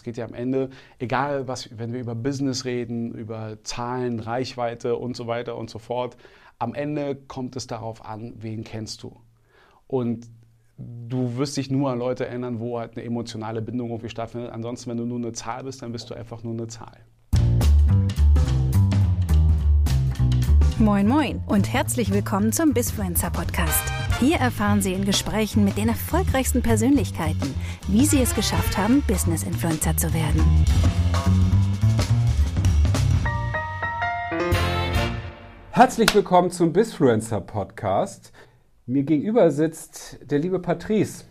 Es geht ja am Ende, egal was, wenn wir über Business reden, über Zahlen, Reichweite und so weiter und so fort, am Ende kommt es darauf an, wen kennst du. Und du wirst dich nur an Leute erinnern, wo halt eine emotionale Bindung irgendwie stattfindet. Ansonsten, wenn du nur eine Zahl bist, dann bist du einfach nur eine Zahl. Moin Moin und herzlich willkommen zum Bisfluencer Podcast. Hier erfahren Sie in Gesprächen mit den erfolgreichsten Persönlichkeiten, wie sie es geschafft haben, Business Influencer zu werden. Herzlich willkommen zum Bisfluencer Podcast. Mir gegenüber sitzt der liebe Patrice.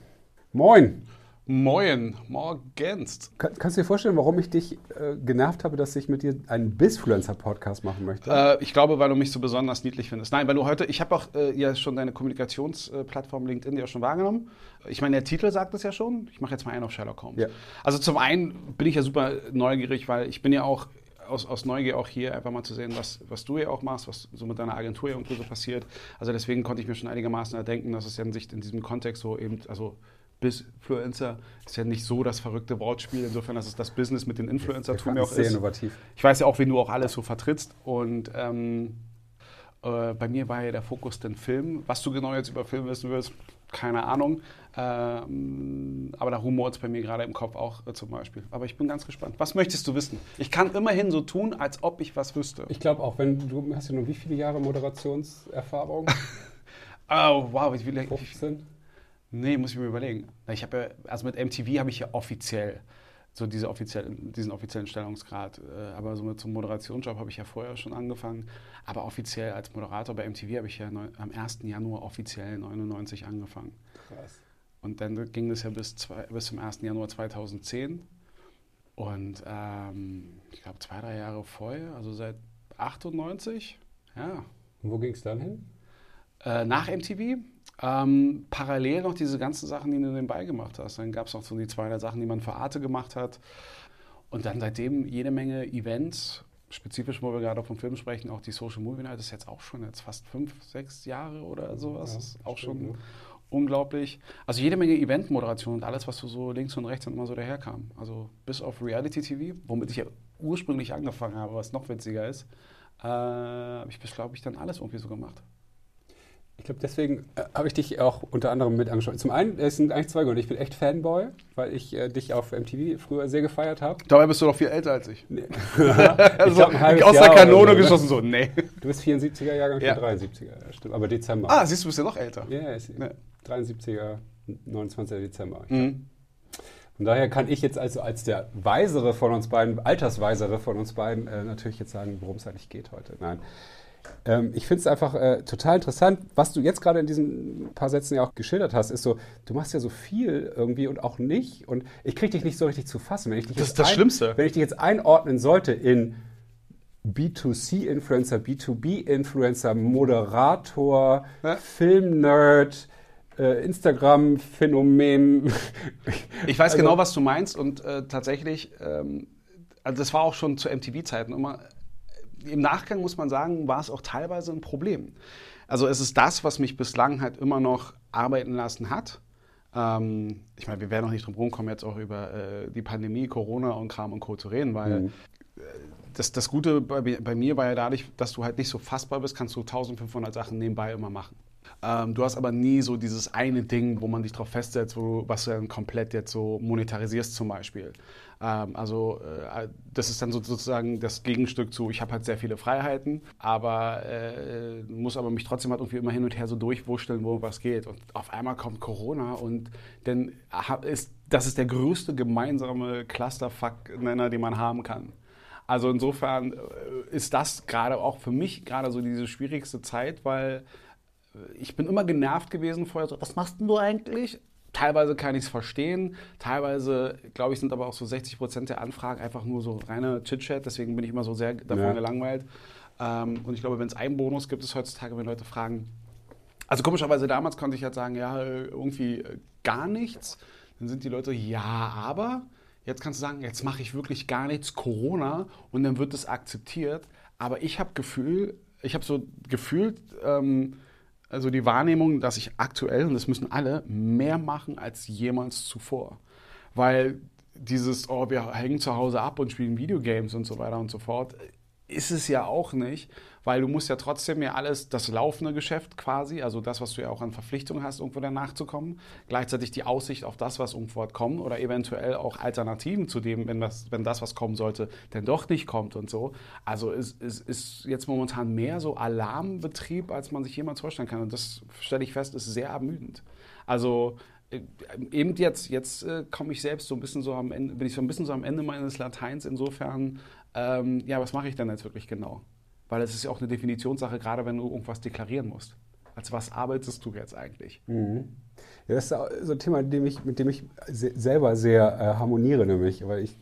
Moin. Moin, morgens. Kann, kannst du dir vorstellen, warum ich dich äh, genervt habe, dass ich mit dir einen Bisfluencer-Podcast machen möchte? Äh, ich glaube, weil du mich so besonders niedlich findest. Nein, weil du heute, ich habe auch äh, ja schon deine Kommunikationsplattform LinkedIn ja schon wahrgenommen. Ich meine, der Titel sagt es ja schon. Ich mache jetzt mal einen auf Sherlock Holmes. Ja. Also zum einen bin ich ja super neugierig, weil ich bin ja auch aus, aus, Neugier auch hier einfach mal zu sehen, was, was du ja auch machst, was so mit deiner Agentur irgendwie so passiert. Also deswegen konnte ich mir schon einigermaßen erdenken, dass es ja in Sicht in diesem Kontext so eben, also bis Influencer ist ja nicht so das verrückte Wortspiel, insofern, dass es das Business mit den Influencer-Tum ja auch sehr ist. innovativ. Ich weiß ja auch, wen du auch alles so vertrittst und ähm, äh, bei mir war ja der Fokus den Film. Was du genau jetzt über Film wissen willst, keine Ahnung. Ähm, aber da rumort es bei mir gerade im Kopf auch äh, zum Beispiel. Aber ich bin ganz gespannt. Was möchtest du wissen? Ich kann immerhin so tun, als ob ich was wüsste. Ich glaube auch, wenn du hast ja nur wie viele Jahre Moderationserfahrung? oh, wow, wie viele? 15? Nee, muss ich mir überlegen. Ich habe ja, also mit MTV habe ich ja offiziell so diese offiziellen, diesen offiziellen Stellungsgrad. Äh, aber so mit zum Moderationsjob habe ich ja vorher schon angefangen. Aber offiziell als Moderator bei MTV habe ich ja am 1. Januar offiziell 99 angefangen. Krass. Und dann ging das ja bis, zwei, bis zum 1. Januar 2010. Und ähm, ich glaube zwei, drei Jahre vorher, also seit 98, ja. Und wo ging es dann hin? Äh, nach MTV ähm, parallel noch diese ganzen Sachen, die du nebenbei gemacht hast. Dann gab es noch so die zwei drei Sachen, die man für Arte gemacht hat. Und dann seitdem jede Menge Events, spezifisch, wo wir gerade vom Film sprechen, auch die Social Movie Night, das ist jetzt auch schon jetzt fast fünf, sechs Jahre oder sowas. Ja, das ist auch stimmt, schon ja. unglaublich. Also jede Menge Eventmoderation und alles, was so links und rechts immer so daherkam. Also bis auf Reality TV, womit ich ja ursprünglich angefangen habe, was noch witziger ist, äh, habe ich, glaube ich, dann alles irgendwie so gemacht. Ich glaube, deswegen äh, habe ich dich auch unter anderem mit angeschaut. Zum einen, es sind eigentlich zwei Gründe. Ich bin echt Fanboy, weil ich äh, dich auf MTV früher sehr gefeiert habe. Dabei bist du doch viel älter als ich. Nee. also, glaub, aus der Kanone so, geschossen, so, nee. Du bist 74er Jahrgang, ich ja. bin 73er, ja, stimmt. Aber Dezember. Ah, siehst du, bist ja noch älter. Ja, yeah, ja. 73er, 29. Dezember. Mhm. Von daher kann ich jetzt also als der Weisere von uns beiden, Altersweisere von uns beiden, äh, natürlich jetzt sagen, worum es eigentlich geht heute. Nein. Ähm, ich finde es einfach äh, total interessant, was du jetzt gerade in diesen paar Sätzen ja auch geschildert hast, ist so, du machst ja so viel irgendwie und auch nicht und ich kriege dich nicht so richtig zu fassen. Wenn ich dich das ist das ein, Schlimmste. Wenn ich dich jetzt einordnen sollte in B2C-Influencer, B2B-Influencer, Moderator, ja? Film-Nerd, äh, Instagram-Phänomen. Ich weiß also, genau, was du meinst und äh, tatsächlich, ähm, also das war auch schon zu MTV-Zeiten immer im Nachgang muss man sagen, war es auch teilweise ein Problem. Also es ist das, was mich bislang halt immer noch arbeiten lassen hat. Ähm, ich meine, wir werden noch nicht drum rumkommen, jetzt auch über äh, die Pandemie, Corona und Kram und Co. zu reden, weil mhm. Äh, das, das Gute bei, bei, mir war ja dadurch, dass du halt nicht so fassbar bist, kannst du 1500 Sachen nebenbei immer machen. Ähm, du hast aber nie so dieses eine Ding, wo man dich drauf festsetzt, wo du, was du dann komplett jetzt so monetarisierst zum Beispiel. Ähm, also äh, das ist dann so, sozusagen das Gegenstück zu, ich habe halt sehr viele Freiheiten, aber äh, muss aber mich trotzdem halt irgendwie immer hin und her so durchwurschteln, wo was geht. Und auf einmal kommt Corona und dann ist das ist der größte gemeinsame Clusterfuck-Nenner, den man haben kann. Also insofern äh, ist das gerade auch für mich gerade so diese schwierigste Zeit, weil ich bin immer genervt gewesen vorher so, was machst denn du eigentlich? Teilweise kann ich es verstehen, teilweise, glaube ich, sind aber auch so 60 Prozent der Anfragen einfach nur so reiner Chit-Chat, deswegen bin ich immer so sehr davon ja. gelangweilt. Ähm, und ich glaube, wenn es einen Bonus gibt, ist heutzutage, wenn Leute fragen, also komischerweise damals konnte ich halt sagen, ja, irgendwie gar nichts. Dann sind die Leute, ja, aber jetzt kannst du sagen, jetzt mache ich wirklich gar nichts, Corona, und dann wird es akzeptiert. Aber ich habe Gefühl, ich habe so gefühlt, ähm, also die Wahrnehmung, dass ich aktuell, und das müssen alle, mehr machen als jemals zuvor. Weil dieses, oh, wir hängen zu Hause ab und spielen Videogames und so weiter und so fort, ist es ja auch nicht, weil du musst ja trotzdem ja alles, das laufende Geschäft quasi, also das, was du ja auch an Verpflichtungen hast, irgendwo danach zu kommen, gleichzeitig die Aussicht auf das, was irgendwo kommt oder eventuell auch Alternativen zu dem, wenn das, wenn das was kommen sollte, denn doch nicht kommt und so. Also es, es ist jetzt momentan mehr so Alarmbetrieb, als man sich jemals vorstellen kann und das stelle ich fest, ist sehr ermüdend. Also äh, eben jetzt, jetzt äh, komme ich selbst so ein bisschen so am Ende, bin ich so ein bisschen so am Ende meines Lateins insofern, ähm, ja, was mache ich denn jetzt wirklich genau? Weil es ist ja auch eine Definitionssache, gerade wenn du irgendwas deklarieren musst. Als was arbeitest du jetzt eigentlich? Mhm. Ja, das ist so ein Thema, mit dem ich, mit dem ich selber sehr äh, harmoniere, nämlich, weil ich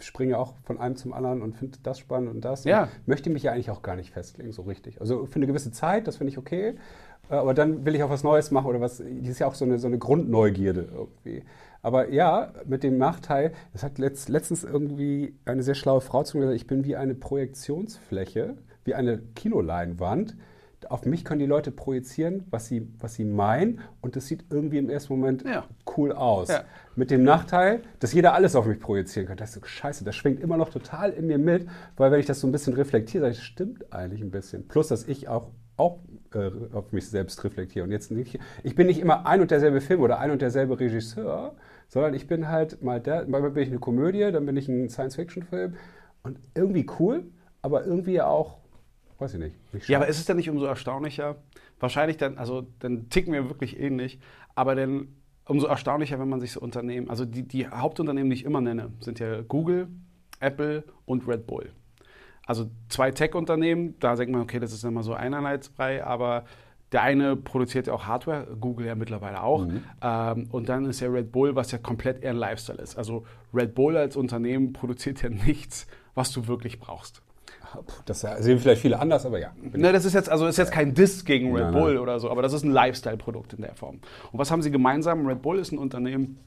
springe auch von einem zum anderen und finde das spannend und das. Ja. Und möchte mich ja eigentlich auch gar nicht festlegen, so richtig. Also für eine gewisse Zeit, das finde ich okay. Äh, aber dann will ich auch was Neues machen oder was. Das ist ja auch so eine, so eine Grundneugierde irgendwie. Aber ja, mit dem Nachteil, das hat letzt, letztens irgendwie eine sehr schlaue Frau zu mir gesagt, ich bin wie eine Projektionsfläche, wie eine Kinoleinwand. Auf mich können die Leute projizieren, was sie, was sie meinen und das sieht irgendwie im ersten Moment Ja. cool aus. Ja. Mit dem Nachteil, dass jeder alles auf mich projizieren kann. Das ist so scheiße, das schwingt immer noch total in mir mit, weil wenn ich das so ein bisschen reflektiere, sage ich, das stimmt eigentlich ein bisschen. Plus, dass ich auch, auch äh, auf mich selbst reflektiere. Und jetzt nicht, ich bin nicht immer ein und derselbe Film oder ein und derselbe Regisseur, sondern ich bin halt mal der, manchmal bin ich eine Komödie, dann bin ich ein Science-Fiction-Film und irgendwie cool, aber irgendwie auch, weiß ich nicht. nicht Ja, aber ist es denn nicht umso erstaunlicher? Wahrscheinlich dann, also dann ticken wir wirklich ähnlich, aber dann umso erstaunlicher, wenn man sich so Unternehmen, also die, die Hauptunternehmen, die ich immer nenne, sind ja Google, Apple und Red Bull. Also zwei Tech-Unternehmen, da denkt man, okay, das ist immer so einheitsfrei, aber der eine produziert ja auch Hardware, Google ja mittlerweile auch. Ähm, und dann ist ja Red Bull, was ja komplett eher ein Lifestyle ist. Also Red Bull als Unternehmen produziert ja nichts, was du wirklich brauchst. Das sehen vielleicht viele anders, aber ja. Ne, das ist jetzt also ist jetzt kein Diss gegen Red Nein, Bull nein. oder so, aber das ist ein Lifestyle-Produkt in der Form. Und was haben sie gemeinsam? Red Bull ist ein Unternehmen,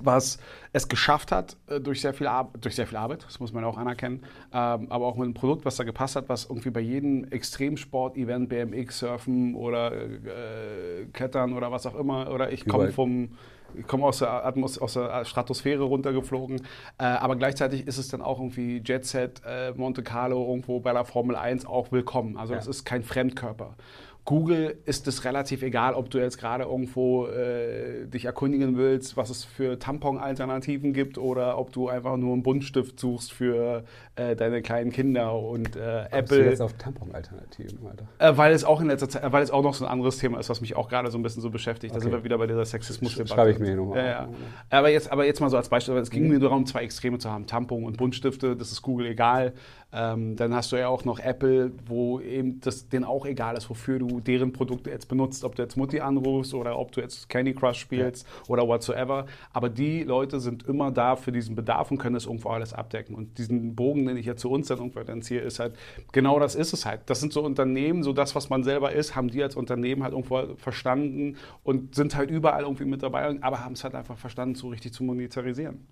was es geschafft hat, äh, durch sehr viel, Ar durch sehr viel Arbeit, das muss man auch anerkennen, ähm, aber auch mit einem Produkt, was da gepasst hat, was irgendwie bei jedem Extremsport-Event, BMX, Surfen oder äh, Klettern oder was auch immer, oder ich komme vom ich komme aus der, Atmos aus der Stratosphäre runtergeflogen, äh, aber gleichzeitig ist es dann auch irgendwie Jet Set, äh, Monte Carlo irgendwo bei der Formel 1 auch willkommen. Also das ist kein Fremdkörper. Google ist es relativ egal, ob du jetzt gerade irgendwo äh, dich erkundigen willst, was es für Tampon-Alternativen gibt oder ob du einfach nur einen Buntstift suchst für äh, deine kleinen Kinder und äh, Bist du Apple. jetzt auf Tampon-Alternativen, Alter. Äh, weil es auch in letzter Zeit, weil es auch noch so ein anderes Thema ist, was mich auch gerade so ein bisschen so beschäftigt. Da Okay. sind wir wieder bei dieser Sexismus-Debatte. Schreibe ich mir hier nochmal Ja. Aber, jetzt, aber jetzt mal so als Beispiel, es Mhm. ging mir nur darum, zwei Extreme zu haben. Tampon und Buntstifte, das ist Google egal. Ähm, dann hast du ja auch noch Apple, wo eben das denen auch egal ist, wofür du deren Produkte jetzt benutzt. Ob du jetzt Mutti anrufst oder ob du jetzt Candy Crush spielst oder whatsoever. Aber die Leute sind immer da für diesen Bedarf und können das irgendwo alles abdecken. Und diesen Bogen, den ich jetzt zu uns dann irgendwo dann ziehe, ist halt, genau das ist es halt. Das sind so Unternehmen, so das, was man selber ist, haben die als Unternehmen halt irgendwo verstanden und sind halt überall irgendwie mit dabei, aber haben es halt einfach verstanden, so richtig zu monetarisieren.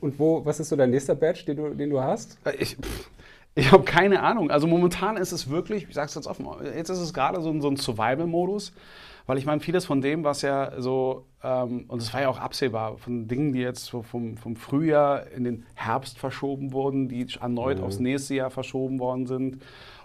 Und wo, was ist so dein nächster Badge, den du, den du hast? Äh, Ich, pff, ich habe keine Ahnung. Also momentan ist es wirklich, ich sage es jetzt offen, jetzt ist es gerade so, ein- so ein Survival-Modus, weil ich meine, vieles von dem, was ja so, ähm, und es war ja auch absehbar, von Dingen, die jetzt so vom, vom Frühjahr in den Herbst verschoben wurden, die erneut aufs nächste Jahr verschoben worden sind.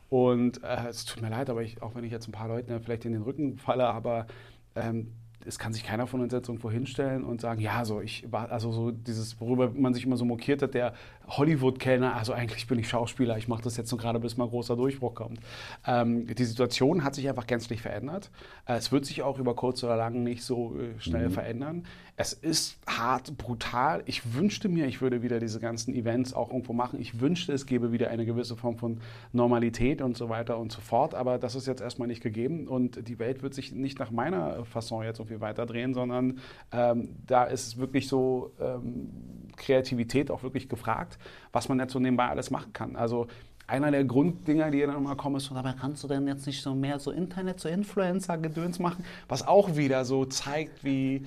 Und äh, es tut mir leid, aber ich, auch wenn ich jetzt ein paar Leuten ja vielleicht in den Rücken falle, aber ähm, es kann sich keiner von uns jetzt irgendwo hinstellen und sagen, ja, so ich war, also so dieses, worüber man sich immer so mokiert hat, der Hollywood-Kellner, also eigentlich bin ich Schauspieler, ich mache das jetzt nur gerade, bis mal großer Durchbruch kommt. Ähm, die Situation hat sich einfach gänzlich verändert. Äh, es wird sich auch über kurz oder lang nicht so äh, schnell verändern. Es ist hart, brutal. Ich wünschte mir, ich würde wieder diese ganzen Events auch irgendwo machen. Ich wünschte, es gäbe wieder eine gewisse Form von Normalität und so weiter und so fort. Aber das ist jetzt erstmal nicht gegeben und die Welt wird sich nicht nach meiner Fasson jetzt irgendwie weiterdrehen, sondern ähm, da ist wirklich so ähm, Kreativität auch wirklich gefragt, was man jetzt so nebenbei alles machen kann. Also einer der Grunddinger, die dann immer kommen, ist so, aber kannst du denn jetzt nicht so mehr so Internet, so Influencer-Gedöns machen? Was auch wieder so zeigt, wie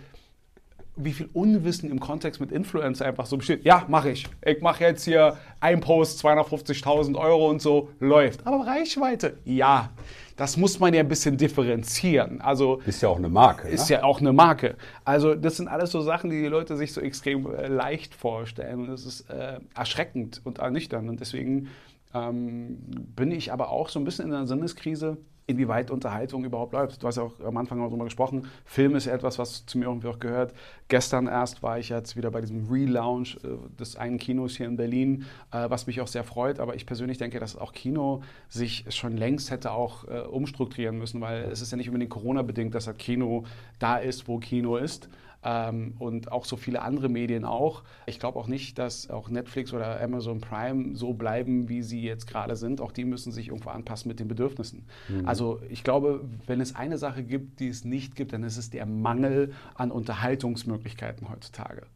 wie viel Unwissen im Kontext mit Influencer einfach so besteht. Ja, mache ich. Ich mache jetzt hier ein Post, 250.000 Euro und so, läuft. Aber Reichweite, ja. Das muss man ja ein bisschen differenzieren. Also ist ja auch eine Marke. Ist ne? ja auch eine Marke. Also das sind alles so Sachen, die die Leute sich so extrem äh, leicht vorstellen. Und das ist äh, erschreckend und ernüchternd. Und deswegen ähm, bin ich aber auch so ein bisschen in einer Sinneskrise inwieweit Unterhaltung überhaupt läuft. Du hast ja auch am Anfang darüber gesprochen. Film ist ja etwas, was zu mir irgendwie auch gehört. Gestern erst war ich jetzt wieder bei diesem Relaunch äh, des einen Kinos hier in Berlin, äh, was mich auch sehr freut. Aber ich persönlich denke, dass auch Kino sich schon längst hätte auch äh, umstrukturieren müssen, weil es ist ja nicht unbedingt Corona-bedingt, dass das Kino da ist, wo Kino ist ähm, und auch so viele andere Medien auch. Ich glaube auch nicht, dass auch Netflix oder Amazon Prime so bleiben, wie sie jetzt gerade sind. Auch die müssen sich irgendwo anpassen mit den Bedürfnissen. Mhm. Also ich glaube, wenn es eine Sache gibt, die es nicht gibt, dann ist es der Mangel an Unterhaltungsmöglichkeiten heutzutage.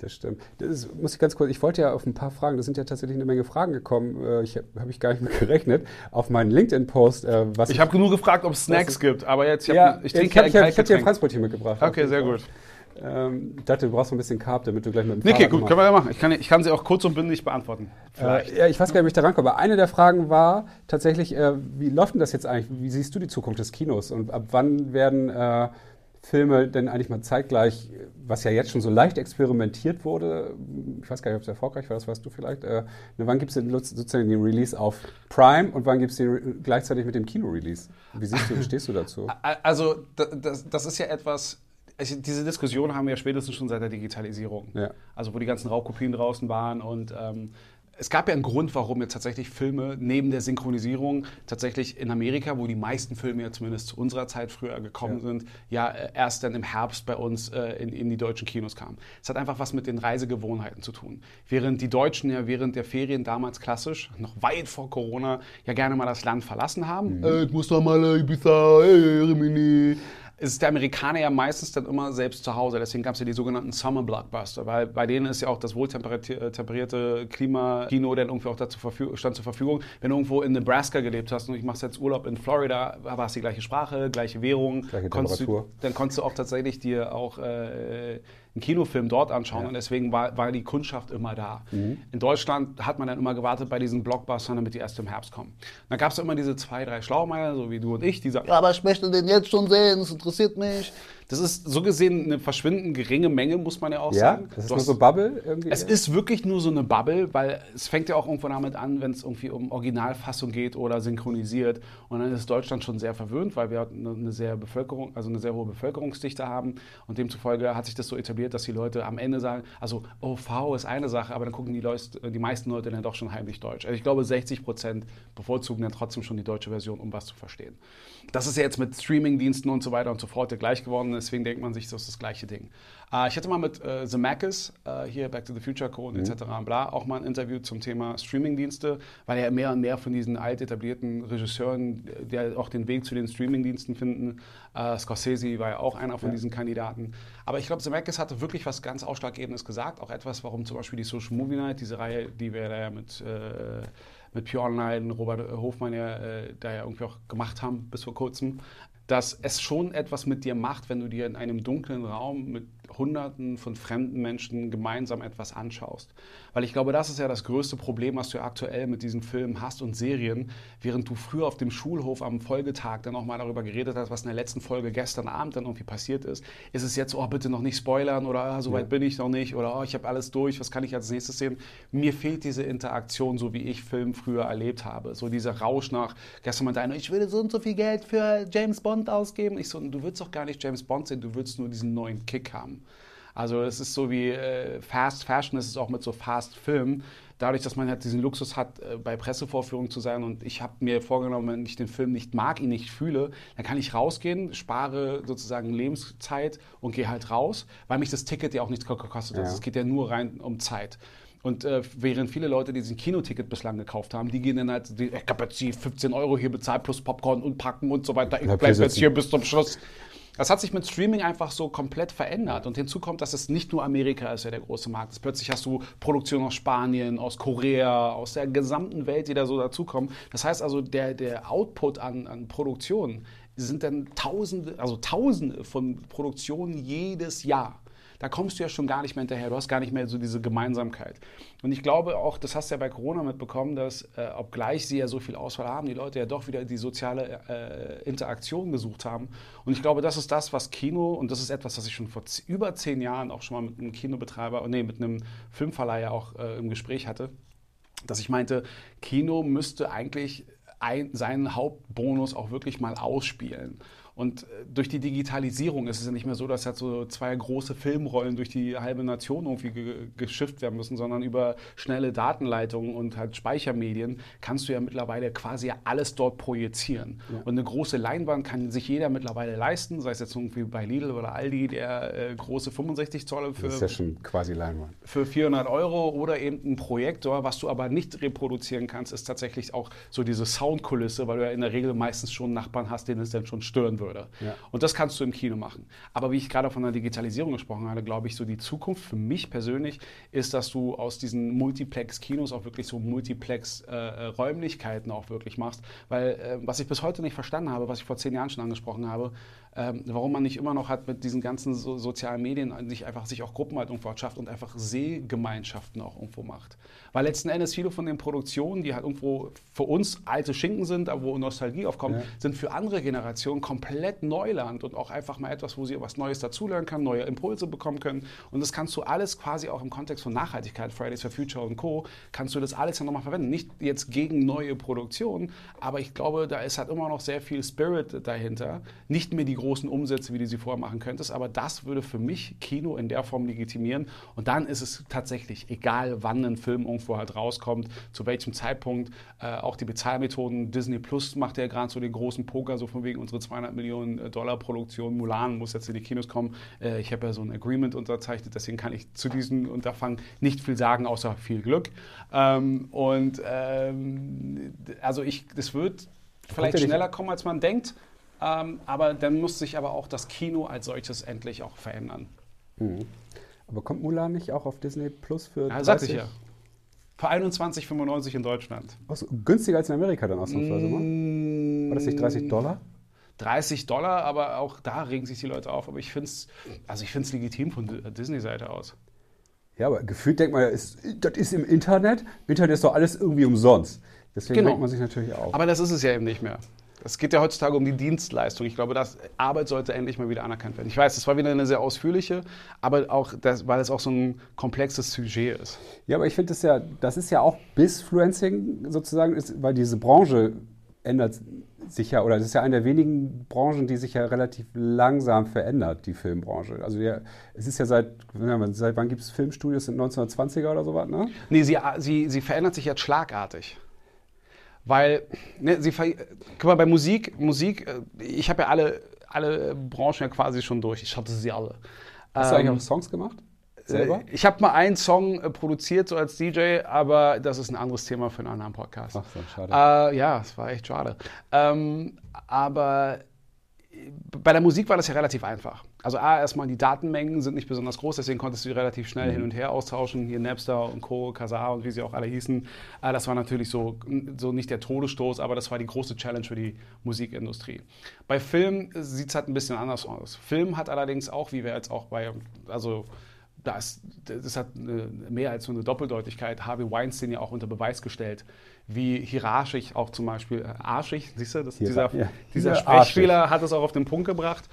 Das stimmt. Das ist, muss ich ganz kurz, ich wollte ja auf ein paar Fragen, da sind ja tatsächlich eine Menge Fragen gekommen, äh, ich habe hab ich gar nicht mehr gerechnet, auf meinen LinkedIn-Post. Äh, ich habe nur gefragt, ob es Snacks gibt, aber jetzt, ich, hab, ja, ich trinke Ich habe hab, hab dir ein Franzbrötchen mitgebracht. Okay, sehr gut. Ähm, ich dachte, du brauchst noch ein bisschen Carb, damit du gleich mit dem Okay, gut, können wir ja machen. Ich kann, ich kann sie auch kurz und bündig beantworten. Äh, ja, ich weiß gar nicht, wie ich da rankomme. Aber eine der Fragen war tatsächlich, äh, wie läuft denn das jetzt eigentlich? Wie siehst du die Zukunft des Kinos? Und ab wann werden äh, Filme denn eigentlich mal zeitgleich, was ja jetzt schon so leicht experimentiert wurde, ich weiß gar nicht, ob es erfolgreich war, das weißt du vielleicht, äh, wann gibt es denn sozusagen den Release auf Prime und wann gibt es den gleichzeitig mit dem Kino-Release? Wie siehst du, stehst du dazu? Also das, das ist ja etwas, also diese Diskussion haben wir ja spätestens schon seit der Digitalisierung. Ja. Also wo die ganzen Raubkopien draußen waren und ähm, es gab ja einen Grund, warum jetzt tatsächlich Filme neben der Synchronisierung tatsächlich in Amerika, wo die meisten Filme ja zumindest zu unserer Zeit früher gekommen ja. sind, ja äh, erst dann im Herbst bei uns äh, in, in, die deutschen Kinos kamen. Es hat einfach was mit den Reisegewohnheiten zu tun. Während die Deutschen ja während der Ferien damals klassisch, noch weit vor Corona, ja gerne mal das Land verlassen haben. Mhm. Äh, ich muss da mal Ibiza, hey, Rimini ist der Amerikaner ja meistens dann immer selbst zu Hause. Deswegen gab es ja die sogenannten Summer Blockbuster, weil bei denen ist ja auch das wohltemperierte Klimakino dann irgendwie auch dazu stand zur Verfügung. Wenn du irgendwo in Nebraska gelebt hast und ich mache jetzt Urlaub in Florida, war es die gleiche Sprache, gleiche Währung. Gleiche Temperatur. Du, dann konntest du auch tatsächlich dir auch äh, einen Kinofilm dort anschauen ja. und deswegen war, war die Kundschaft immer da. Mhm. In Deutschland hat man dann immer gewartet bei diesen Blockbustern, damit die erst im Herbst kommen. Da gab es immer diese zwei, drei Schlaumeier, so wie du und ich, die sagen, ja, aber ich möchte den jetzt schon sehen, das interessiert mich. Das ist so gesehen eine verschwindend geringe Menge, muss man ja auch ja, sagen. Das ist nur so Bubble irgendwie. Es ist wirklich nur so eine Bubble, weil es fängt ja auch irgendwo damit an, wenn es irgendwie um Originalfassung geht oder synchronisiert. Und dann ist Deutschland schon sehr verwöhnt, weil wir eine sehr Bevölkerung, also eine sehr hohe Bevölkerungsdichte haben. Und demzufolge hat sich das so etabliert, dass die Leute am Ende sagen, also OV ist eine Sache, aber dann gucken die, Leute, die meisten Leute dann doch schon heimlich Deutsch. Also ich glaube, 60 Prozent bevorzugen dann trotzdem schon die deutsche Version, um was zu verstehen. Das ist ja jetzt mit Streamingdiensten und so weiter und so fort ja gleich geworden. Deswegen denkt man sich, das ist das gleiche Ding. Äh, ich hatte mal mit äh, The Macis, äh, hier Back to the Future Code mhm. etc. bla, auch mal ein Interview zum Thema Streamingdienste, weil ja mehr und mehr von diesen alt etablierten Regisseuren, die auch den Weg zu den Streamingdiensten finden. Äh, Scorsese war ja auch einer von ja. diesen Kandidaten. Aber ich glaube, The Macis hatte wirklich was ganz Ausschlaggebendes gesagt. Auch etwas, warum zum Beispiel die Social Movie Night, diese Reihe, die wir da ja mit äh, mit Pure Online, Robert Hofmann ja äh, da ja irgendwie auch gemacht haben bis vor kurzem, dass es schon etwas mit dir macht, wenn du dir in einem dunklen Raum mit Hunderten von fremden Menschen gemeinsam etwas anschaust. Weil ich glaube, das ist ja das größte Problem, was du aktuell mit diesen Filmen hast und Serien. Während du früher auf dem Schulhof am Folgetag dann auch mal darüber geredet hast, was in der letzten Folge gestern Abend dann irgendwie passiert ist, ist es jetzt, oh, bitte noch nicht spoilern oder ah, so weit ja. bin ich noch nicht oder oh, ich habe alles durch, was kann ich als nächstes sehen? Mir fehlt diese Interaktion, so wie ich Film früher erlebt habe. So dieser Rausch nach, gestern meinte einer, ich würde so und so viel Geld für James Bond ausgeben. Ich so, du willst doch gar nicht James Bond sehen, du willst nur diesen neuen Kick haben. Also es ist so wie äh, Fast Fashion, es ist auch mit so Fast Film. Dadurch, dass man halt diesen Luxus hat, äh, bei Pressevorführungen zu sein und ich habe mir vorgenommen, wenn ich den Film nicht mag, ihn nicht fühle, dann kann ich rausgehen, spare sozusagen Lebenszeit und gehe halt raus, weil mich das Ticket ja auch nichts kostet. Ja. Also es geht ja nur rein um Zeit. Und äh, während viele Leute diesen Kinoticket bislang gekauft haben, die gehen dann halt, die, ich habe jetzt die 15 Euro hier bezahlt plus Popcorn und Packen und so weiter. Ich bleibe jetzt hier bis zum Schluss. Das hat sich mit Streaming einfach so komplett verändert. Und hinzu kommt, dass es nicht nur Amerika ist, ja der große Markt ist. Plötzlich hast du Produktionen aus Spanien, aus Korea, aus der gesamten Welt, die da so dazukommen. Das heißt also, der, der Output an, an Produktionen sind dann Tausende, also Tausende von Produktionen jedes Jahr. Da kommst du ja schon gar nicht mehr hinterher. Du hast gar nicht mehr so diese Gemeinsamkeit. Und ich glaube auch, das hast du ja bei Corona mitbekommen, dass, äh, obgleich sie ja so viel Auswahl haben, die Leute ja doch wieder die soziale äh, Interaktion gesucht haben. Und ich glaube, das ist das, was Kino, und das ist etwas, was ich schon vor über zehn Jahren auch schon mal mit einem Kinobetreiber, nee, mit einem Filmverleiher auch äh, im Gespräch hatte, dass ich meinte, Kino müsste eigentlich ein, seinen Hauptbonus auch wirklich mal ausspielen. Und äh, durch die Digitalisierung ist es ja nicht mehr so, dass halt so zwei große Filmrollen durch die halbe Nation irgendwie ge geschifft werden müssen, sondern über schnelle Datenleitungen und halt Speichermedien kannst du ja mittlerweile quasi alles dort projizieren. Ja. Und eine große Leinwand kann sich jeder mittlerweile leisten, sei es jetzt irgendwie bei Lidl oder Aldi, der äh, große 65 Zoll für, das ist ja schon quasi Leinwand. für 400 Euro oder eben ein Projektor, was du aber nicht reproduzieren kannst, ist tatsächlich auch so diese Soundkulisse, weil du ja in der Regel meistens schon Nachbarn hast, denen es dann schon stören würde würde. Ja. Und das kannst du im Kino machen. Aber wie ich gerade von der Digitalisierung gesprochen habe, glaube ich, so die Zukunft für mich persönlich ist, dass du aus diesen Multiplex-Kinos auch wirklich so Multiplex-Räumlichkeiten äh, auch wirklich machst. Weil äh, was ich bis heute nicht verstanden habe, was ich vor zehn Jahren schon angesprochen habe, ähm, warum man nicht immer noch hat mit diesen ganzen so, sozialen Medien sich einfach sich auch Gruppen halt irgendwo schafft und einfach Sehgemeinschaften auch irgendwo macht. Weil letzten Endes viele von den Produktionen, die halt irgendwo für uns alte Schinken sind, aber wo Nostalgie aufkommt, ja. sind für andere Generationen komplett Neuland und auch einfach mal etwas, wo sie was Neues dazulernen können, neue Impulse bekommen können. Und das kannst du alles quasi auch im Kontext von Nachhaltigkeit, Fridays for Future und Co., kannst du das alles ja nochmal verwenden. Nicht jetzt gegen neue Produktionen, aber ich glaube, da ist halt immer noch sehr viel Spirit dahinter. Nicht mehr die großen Umsätze, wie du sie vorher machen könntest, aber das würde für mich Kino in der Form legitimieren. Und dann ist es tatsächlich egal, wann ein Film irgendwo halt rauskommt, zu welchem Zeitpunkt. Äh, auch die Bezahlmethoden. Disney Plus macht ja gerade so den großen Poker, so von wegen unsere 200 Millionen äh, Dollar Produktion. Mulan muss jetzt in die Kinos kommen. Äh, ich habe ja so ein Agreement unterzeichnet, deswegen kann ich zu diesem Unterfangen nicht viel sagen, außer viel Glück. Ähm, und ähm, also ich, das wird vielleicht schneller kommen, als man denkt. Ähm, aber dann muss sich aber auch das Kino als solches endlich auch verändern. Mhm. Aber kommt Mulan nicht auch auf Disney Plus für ja, 30? Sagte ich ja. Für 21,95 in Deutschland. Also günstiger als in Amerika dann ausnahmsweise, mm, War das nicht 30 Dollar? 30 Dollar, aber auch da regen sich die Leute auf. Aber ich finde es also legitim von Disney-Seite aus. Ja, aber gefühlt denkt man ja, ist, das ist im Internet. Im Internet ist doch alles irgendwie umsonst. Deswegen genau. denkt man sich natürlich auch. Aber das ist es ja eben nicht mehr. Es geht ja heutzutage um die Dienstleistung. Ich glaube, dass Arbeit sollte endlich mal wieder anerkannt werden. Ich weiß, das war wieder eine sehr ausführliche, aber auch, das, weil es auch so ein komplexes Sujet ist. Ja, aber ich finde das ja, das ist ja auch Bisfluencing sozusagen, ist, weil diese Branche ändert sich ja, oder es ist ja eine der wenigen Branchen, die sich ja relativ langsam verändert, die Filmbranche. Also ja, es ist ja seit, seit wann gibt es Filmstudios? Sind 1920er oder sowas, ne? Nee, sie, sie, sie verändert sich jetzt schlagartig. Weil, ne, sie, guck mal, bei Musik, Musik, äh, ich habe ja alle, alle Branchen ja quasi schon durch. Ich hatte sie alle. Hast ähm, du eigentlich ähm, auch Songs gemacht? Selber? Ich habe mal einen Song äh, produziert, so als DJ, aber das ist ein anderes Thema für einen anderen Podcast. Ach so, schade. Äh, ja, es war echt schade. Ähm, aber bei der Musik war das ja relativ einfach. Also A, erstmal die Datenmengen sind nicht besonders groß, deswegen konntest du die relativ schnell mhm. hin und her austauschen. Hier Napster und Co., Kazaa und wie sie auch alle hießen. Äh, das war natürlich so, so nicht der Todesstoß, aber das war die große Challenge für die Musikindustrie. Bei Film sieht es halt ein bisschen anders aus. Film hat allerdings auch, wie wir jetzt auch bei, also das, das hat mehr als so eine Doppeldeutigkeit. Harvey Weinstein ja auch unter Beweis gestellt, wie hierarchisch auch zum Beispiel, äh, arschig, siehst du, das, dieser, ja. dieser Sprechfehler hat es auch auf den Punkt gebracht,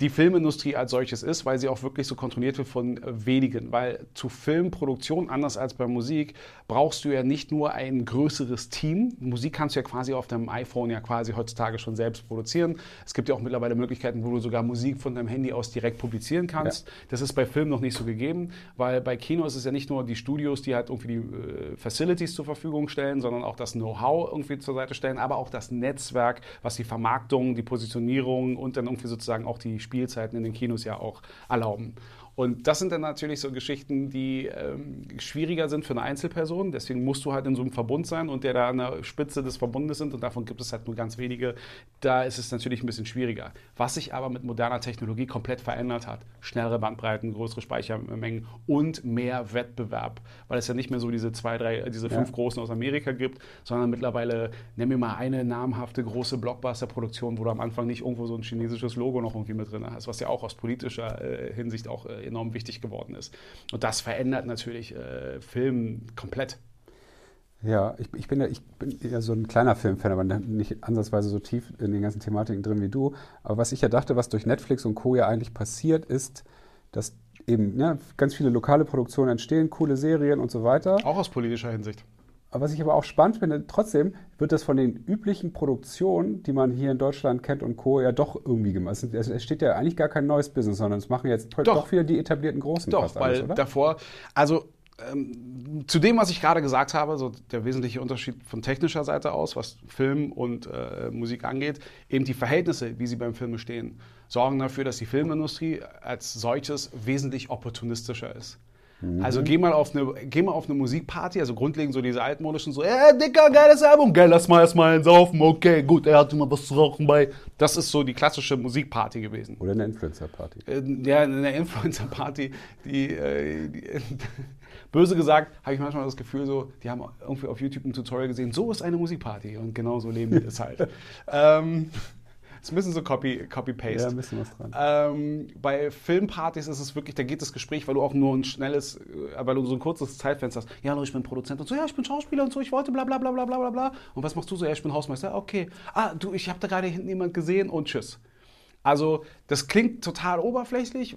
die Filmindustrie als solches ist, weil sie auch wirklich so kontrolliert wird von äh, wenigen. Weil zu Filmproduktion, anders als bei Musik, brauchst du ja nicht nur ein größeres Team. Musik kannst du ja quasi auf deinem iPhone ja quasi heutzutage schon selbst produzieren. Es gibt ja auch mittlerweile Möglichkeiten, wo du sogar Musik von deinem Handy aus direkt publizieren kannst. Ja. Das ist bei Film noch nicht so gegeben, weil bei Kino ist es ja nicht nur die Studios, die halt irgendwie die äh, Facilities zur Verfügung stellen, sondern auch das Know-how irgendwie zur Seite stellen, aber auch das Netzwerk, was die Vermarktung, die Positionierung und dann irgendwie sozusagen auch die Spielzeiten in den Kinos ja auch erlauben. Und das sind dann natürlich so Geschichten, die ähm, schwieriger sind für eine Einzelperson. Deswegen musst du halt in so einem Verbund sein und der da an der Spitze des Verbundes sind und davon gibt es halt nur ganz wenige. Da ist es natürlich ein bisschen schwieriger. Was sich aber mit moderner Technologie komplett verändert hat, schnellere Bandbreiten, größere Speichermengen und mehr Wettbewerb, weil es ja nicht mehr so diese zwei, drei, diese fünf ja. großen aus Amerika gibt, sondern mittlerweile, nimm mir mal eine namhafte große Blockbuster-Produktion, wo du am Anfang nicht irgendwo so ein chinesisches Logo noch irgendwie mit drin hast, was ja auch aus politischer äh, Hinsicht auch äh, enorm wichtig geworden ist. Und das verändert natürlich äh, Film komplett. Ja, ich, ich, bin ja, ich bin ja so ein kleiner Filmfan, aber nicht ansatzweise so tief in den ganzen Thematiken drin wie du. Aber was ich ja dachte, was durch Netflix und Co. ja eigentlich passiert, ist, dass eben ne, ganz viele lokale Produktionen entstehen, coole Serien und so weiter. Auch aus politischer Hinsicht. Was ich aber auch spannend finde, trotzdem wird das von den üblichen Produktionen, die man hier in Deutschland kennt und Co., ja doch irgendwie gemacht. Es, es steht ja eigentlich gar kein neues Business, sondern es machen jetzt doch, doch wieder die etablierten Großen. Doch, weil alles, davor, also ähm, zu dem, was ich gerade gesagt habe, so der wesentliche Unterschied von technischer Seite aus, was Film und äh, Musik angeht, eben die Verhältnisse, wie sie beim Film stehen, sorgen dafür, dass die Filmindustrie als solches wesentlich opportunistischer ist. Mhm. Also geh mal, auf eine, geh mal auf eine Musikparty, also grundlegend so diese altmodischen, so, ey, dicker, geiles Album, geil, lass mal erstmal einen saufen, okay, gut, er hatte mal was zu rauchen bei. Das ist so die klassische Musikparty gewesen. Oder eine Influencer-Party. Äh, ja, eine Influencer-Party, die, äh, die böse gesagt, habe ich manchmal das Gefühl, so, die haben irgendwie auf YouTube ein Tutorial gesehen, so ist eine Musikparty und genau so leben die das halt. ähm, ist ein bisschen so Copy-Paste. Copy ja, ein bisschen was dran. Ähm, bei Filmpartys ist es wirklich, da geht das Gespräch, weil du auch nur ein schnelles, äh, weil du so ein kurzes Zeitfenster hast. Ja, hallo, ich bin Produzent und so, ja, ich bin Schauspieler und so, ich wollte bla bla bla bla bla bla. Und was machst du so? Ja, ich bin Hausmeister. Okay. Ah, du, ich habe da gerade hinten jemand gesehen und tschüss. Also, das klingt total oberflächlich,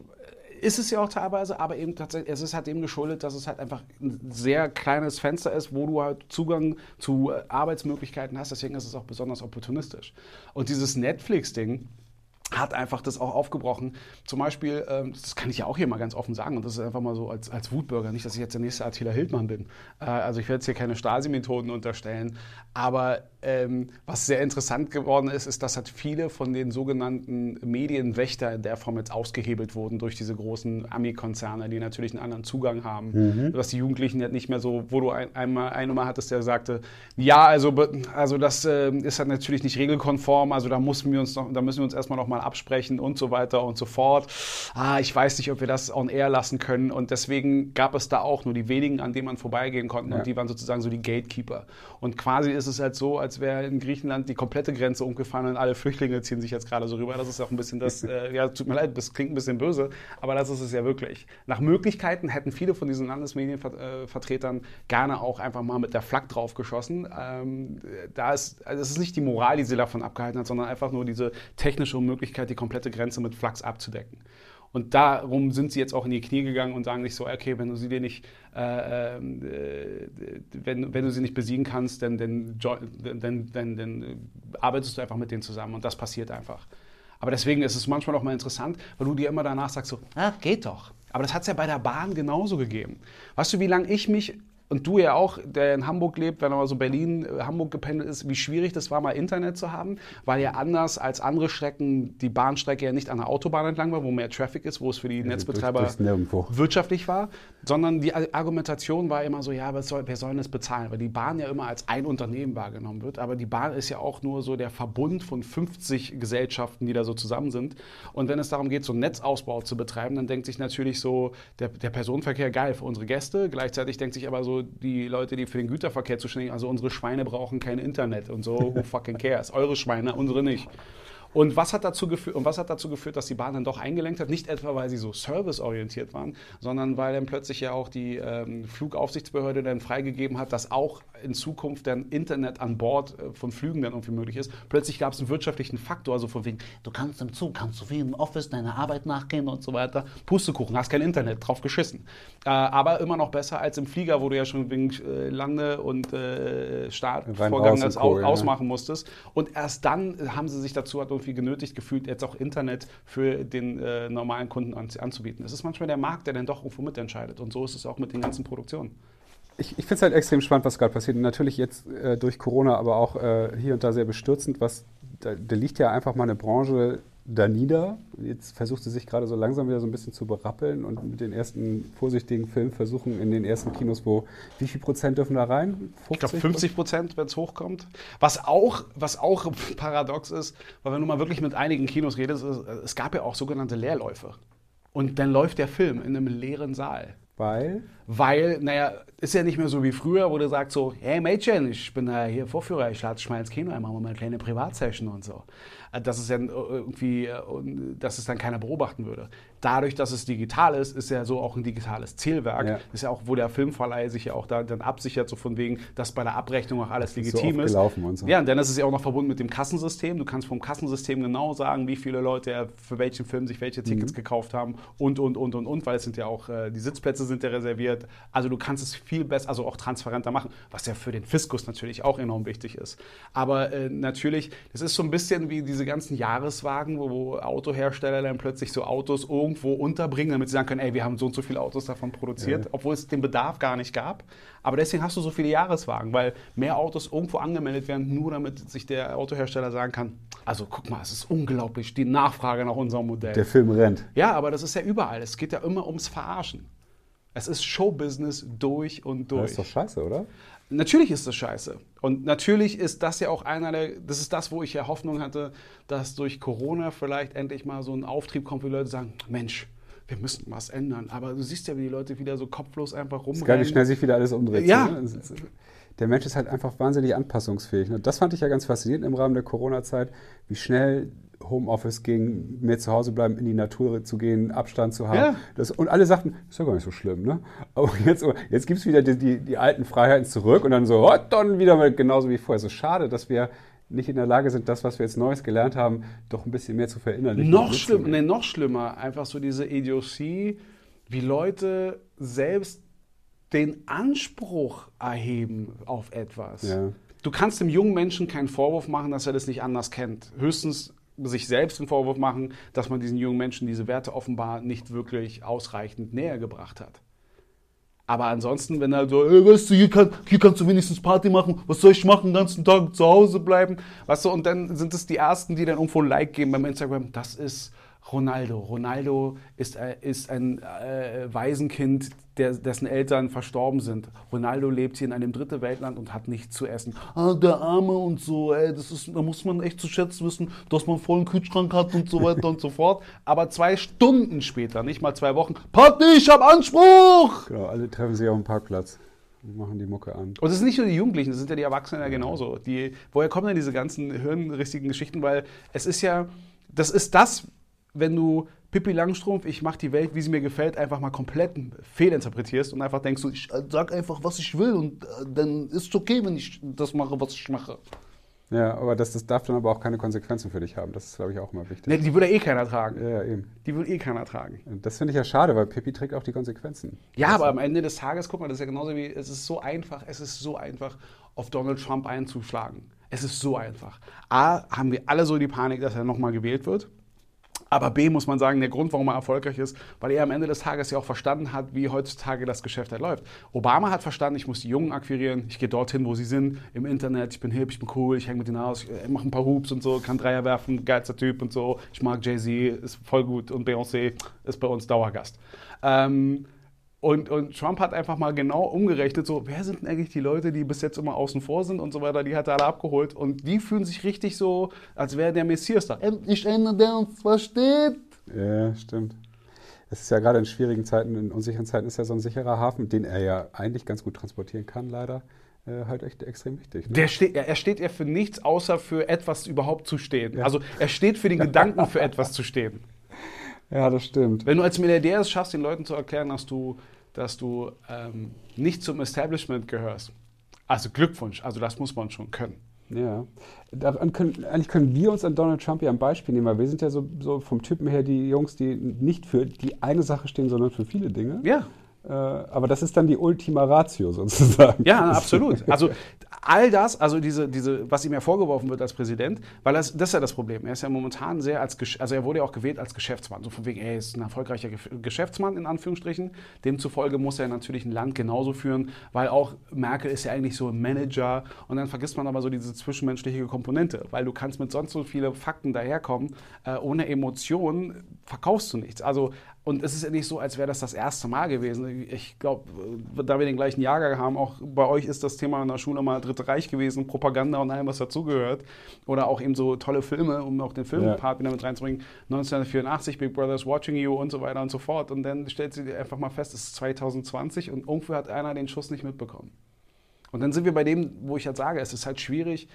ist es ja auch teilweise, aber eben tatsächlich, es ist halt eben geschuldet, dass es halt einfach ein sehr kleines Fenster ist, wo du halt Zugang zu äh, Arbeitsmöglichkeiten hast. Deswegen ist es auch besonders opportunistisch. Und dieses Netflix-Ding, hat einfach das auch aufgebrochen. Zum Beispiel, ähm, das kann ich ja auch hier mal ganz offen sagen, und das ist einfach mal so als, als Wutbürger, nicht, dass ich jetzt der nächste Attila Hildmann bin. Äh, also ich werde jetzt hier keine Stasi-Methoden unterstellen, aber ähm, was sehr interessant geworden ist, ist, dass halt viele von den sogenannten Medienwächter in der Form jetzt ausgehebelt wurden durch diese großen Ami-Konzerne, die natürlich einen anderen Zugang haben. Mhm. Dass die Jugendlichen jetzt nicht mehr so, wo du ein, einmal eine Nummer hattest, der sagte, ja, also, also das äh, ist halt natürlich nicht regelkonform, also da müssen wir uns noch, da müssen wir uns erstmal noch mal absprechen und so weiter und so fort. Ah, ich weiß nicht, ob wir das on air lassen können. Und deswegen gab es da auch nur die wenigen, an denen man vorbeigehen konnte. Ja. Und die waren sozusagen so die Gatekeeper. Und quasi ist es halt so, als wäre in Griechenland die komplette Grenze umgefallen und alle Flüchtlinge ziehen sich jetzt gerade so rüber. Das ist auch ein bisschen das, äh, ja, tut mir leid, das klingt ein bisschen böse, aber das ist es ja wirklich. Nach Möglichkeiten hätten viele von diesen Landesmedienvertretern gerne auch einfach mal mit der Flak drauf geschossen. Ähm, da ist, also es ist nicht die Moral, die sie davon abgehalten hat, sondern einfach nur diese technische Möglichkeit, die komplette Grenze mit Flachs abzudecken. Und darum sind sie jetzt auch in die Knie gegangen und sagen sich so, okay, wenn du sie dir nicht, äh, äh, wenn, wenn du sie nicht besiegen kannst, dann, dann, dann, dann, dann arbeitest du einfach mit denen zusammen und das passiert einfach. Aber deswegen ist es manchmal auch mal interessant, weil du dir immer danach sagst so, ah, geht doch. Aber das hat es ja bei der Bahn genauso gegeben. Weißt du, wie lange ich mich und du ja auch, der in Hamburg lebt, wenn er mal so Berlin, äh, Hamburg gependelt ist, wie schwierig das war, mal Internet zu haben, weil ja anders als andere Strecken die Bahnstrecke ja nicht an der Autobahn entlang war, wo mehr Traffic ist, wo es für die ja, Netzbetreiber wirtschaftlich war, sondern die Argumentation war immer so, ja, soll, wer soll denn das bezahlen? Weil die Bahn ja immer als ein Unternehmen wahrgenommen wird, aber die Bahn ist ja auch nur so der Verbund von 50 Gesellschaften, die da so zusammen sind. Und wenn es darum geht, so einen Netzausbau zu betreiben, dann denkt sich natürlich so der, der Personenverkehr geil für unsere Gäste, gleichzeitig denkt sich aber so die Leute, die für den Güterverkehr zuständig sind, also unsere Schweine brauchen kein Internet und so, who fucking cares? Eure Schweine, unsere nicht. Und was hat dazu geführt, und was hat dazu geführt, dass die Bahn dann doch eingelenkt hat? Nicht etwa, weil sie so serviceorientiert waren, sondern weil dann plötzlich ja auch die ähm, Flugaufsichtsbehörde dann freigegeben hat, dass auch in Zukunft dann Internet an Bord äh, von Flügen dann irgendwie möglich ist. Plötzlich gab es einen wirtschaftlichen Faktor, also von wegen, du kannst im Zug, kannst du wie im Office deiner Arbeit nachgehen und so weiter. Pustekuchen, hast kein Internet, drauf geschissen. Äh, aber immer noch besser als im Flieger, wo du ja schon wegen äh, Lande- und äh, Startvorgang das aus, ausmachen musstest. Und erst dann haben sie sich dazu irgendwie genötigt gefühlt, jetzt auch Internet für den äh, normalen Kunden an, anzubieten. Es ist manchmal der Markt, der dann doch irgendwo mitentscheidet. Und so ist es auch mit den ganzen Produktionen. Ich, ich finde es halt extrem spannend, was gerade passiert. Und natürlich jetzt äh, durch Corona, aber auch äh, hier und da sehr bestürzend, was da, da liegt ja einfach mal eine Branche da nieder. Jetzt versucht sie sich gerade so langsam wieder so ein bisschen zu berappeln und mit den ersten vorsichtigen Filmversuchen in den ersten Kinos, wo wie viel Prozent dürfen da rein? 50? Ich glaube 50 Prozent, wenn es hochkommt. Was auch, was auch paradox ist, weil wenn du mal wirklich mit einigen Kinos redest, es, es gab ja auch sogenannte Leerläufe. Und dann läuft der Film in einem leeren Saal. Weil? Weil, naja, ist ja nicht mehr so wie früher, wo du sagst so, hey Mädchen, ich bin da hier Vorführer, ich lade dich mal ins Kino einmal mal eine kleine Privatsession und so. Äh, dass es dann äh, irgendwie, äh, dass es dann keiner beobachten würde. Dadurch, dass es digital ist, ist ja so auch ein digitales Zählwerk. Ja. Ist ja auch, wo der Filmverleih sich ja auch da dann absichert, so von wegen, dass bei der Abrechnung auch alles das legitim ist. So ist. Und so. Ja, und dann ist es ja auch noch verbunden mit dem Kassensystem. Du kannst vom Kassensystem genau sagen, wie viele Leute für welchen Film sich welche Tickets mhm. gekauft haben und, und, und, und, und, weil es sind ja auch, die Sitzplätze sind ja reserviert. Also du kannst es viel besser, also auch transparenter machen, was ja für den Fiskus natürlich auch enorm wichtig ist. Aber äh, natürlich, das ist so ein bisschen wie diese ganzen Jahreswagen, wo, wo Autohersteller dann plötzlich so Autos irgendwo unterbringen, damit sie sagen können, ey, wir haben so und so viele Autos davon produziert, ja. obwohl es den Bedarf gar nicht gab. Aber deswegen hast du so viele Jahreswagen, weil mehr Autos irgendwo angemeldet werden, nur damit sich der Autohersteller sagen kann, also guck mal, es ist unglaublich, die Nachfrage nach unserem Modell. Der Film rennt. Ja, aber das ist ja überall. Es geht ja immer ums Verarschen. Es ist Showbusiness durch und durch. Das ist doch scheiße, oder? Natürlich ist das scheiße. Und natürlich ist das ja auch einer der, das ist das, wo ich ja Hoffnung hatte, dass durch Corona vielleicht endlich mal so ein Auftrieb kommt, wo die Leute sagen, Mensch, wir müssen was ändern. Aber du siehst ja, wie die Leute wieder so kopflos einfach rumrennen. Ist gar nicht schnell sich wieder alles umdreht. Ja. Ne? Der Mensch ist halt einfach wahnsinnig anpassungsfähig. Und das fand ich ja ganz faszinierend im Rahmen der Corona-Zeit, wie schnell Homeoffice ging, mehr zu Hause bleiben, in die Natur zu gehen, Abstand zu haben. Ja. Das, und alle sagten, ist ja gar nicht so schlimm. Ne? Aber jetzt, jetzt gibt es wieder die, die, die, alten Freiheiten zurück und dann so, oh, dann wieder mal genauso wie vorher. So schade, dass wir nicht in der Lage sind, das, was wir jetzt Neues gelernt haben, doch ein bisschen mehr zu verinnerlichen. Noch, schlimm, nee, noch schlimmer, einfach so diese Idiotie, wie Leute selbst den Anspruch erheben auf etwas. Ja. Du kannst dem jungen Menschen keinen Vorwurf machen, dass er das nicht anders kennt. Höchstens sich selbst den Vorwurf machen, dass man diesen jungen Menschen diese Werte offenbar nicht wirklich ausreichend näher gebracht hat. Aber ansonsten, wenn er so, hey, weißt du, hier, kann, hier kannst du wenigstens Party machen, was soll ich machen, den ganzen Tag zu Hause bleiben, weißt du, und dann sind es die Ersten, die dann irgendwo ein Like geben beim Instagram, das ist Ronaldo. Ronaldo ist, äh, ist ein äh, Waisenkind, der, dessen Eltern verstorben sind. Ronaldo lebt hier in einem dritte Weltland und hat nichts zu essen. Ah, der Arme und so, ey, das ist, da muss man echt zu schätzen wissen, dass man vollen Kühlschrank hat und so weiter und so fort. Aber zwei Stunden später, nicht mal zwei Wochen, Party, ich hab Anspruch! Genau, alle treffen sich auf dem Parkplatz und machen die Mucke an. Und es sind nicht nur die Jugendlichen, das sind ja die Erwachsenen ja genauso. Die, woher kommen denn diese ganzen hirnrissigen Geschichten? Weil es ist ja, das ist das, wenn du Pippi Langstrumpf, ich mache die Welt, wie sie mir gefällt, einfach mal komplett fehlinterpretierst und einfach denkst, ich äh, sag einfach, was ich will und äh, dann ist es okay, wenn ich das mache, was ich mache. Ja, aber das, das darf dann aber auch keine Konsequenzen für dich haben. Das ist, glaube ich, auch immer wichtig. Nee, die würde eh keiner tragen. Ja, eben. Die würde eh keiner tragen. Das finde ich ja schade, weil Pippi trägt auch die Konsequenzen. Ja, aber am Ende des Tages, guck mal, das ist ja genauso wie, es ist so einfach, es ist so einfach, auf Donald Trump einzuschlagen. Es ist so einfach. A, haben wir alle so die Panik, dass er nochmal gewählt wird. Aber B muss man sagen, der Grund, warum er erfolgreich ist, weil er am Ende des Tages ja auch verstanden hat, wie heutzutage das Geschäft halt läuft. Obama hat verstanden, ich muss die Jungen akquirieren, ich gehe dorthin, wo sie sind, im Internet, ich bin hip, ich bin cool, ich hänge mit denen aus, ich mache ein paar Hoops und so, kann Dreier werfen, geilster Typ und so. Ich mag Jay-Z, ist voll gut und Beyoncé ist bei uns Dauergast. Ähm, und, und Trump hat einfach mal genau umgerechnet, so, wer sind denn eigentlich die Leute, die bis jetzt immer außen vor sind und so weiter, die hat er alle abgeholt. Und die fühlen sich richtig so, als wäre der Messias da. Endlich einer, der uns versteht. Ja, stimmt. Es ist ja gerade in schwierigen Zeiten, in unsicheren Zeiten ist ja so ein sicherer Hafen, den er ja eigentlich ganz gut transportieren kann, leider. Äh, halt echt extrem wichtig. Ne? Der steht, er steht ja für nichts, außer für etwas überhaupt zu stehen. Ja. Also er steht für den Gedanken, für etwas zu stehen. Ja, das stimmt. Wenn du als Milliardär es schaffst, den Leuten zu erklären, dass du, dass du ähm, nicht zum Establishment gehörst, also Glückwunsch, also das muss man schon können. Ja, Daran können, eigentlich können wir uns an Donald Trump ja ein Beispiel nehmen, weil wir sind ja so, so vom Typen her die Jungs, die nicht für die eine Sache stehen, sondern für viele Dinge. Ja. Äh, aber das ist dann die Ultima Ratio sozusagen. Ja, absolut. Also all das, also diese, diese, was ihm ja vorgeworfen wird als Präsident, weil das, das ist ja das Problem. Er ist ja momentan sehr als, also er wurde ja auch gewählt als Geschäftsmann. So von wegen, er ist ein erfolgreicher Geschäftsmann in Anführungsstrichen. Demzufolge muss er natürlich ein Land genauso führen, weil auch Merkel ist ja eigentlich so ein Manager und dann vergisst man aber so diese zwischenmenschliche Komponente, weil du kannst mit sonst so viele Fakten daherkommen, äh, ohne Emotionen verkaufst du nichts. Also und es ist ja nicht so, als wäre das das erste Mal gewesen. Ich glaube, da wir den gleichen Jahrgang haben, auch bei euch ist das Thema in der Schule mal Dritte Reich gewesen, Propaganda und allem, was dazugehört. Oder auch eben so tolle Filme, um auch den Filmpart ja. wieder mit reinzubringen. 1984, Big Brother's Watching You und so weiter und so fort. Und dann stellt sie einfach mal fest, es ist 2020 und irgendwo hat einer den Schuss nicht mitbekommen. Und dann sind wir bei dem, wo ich halt sage, es ist halt schwierig,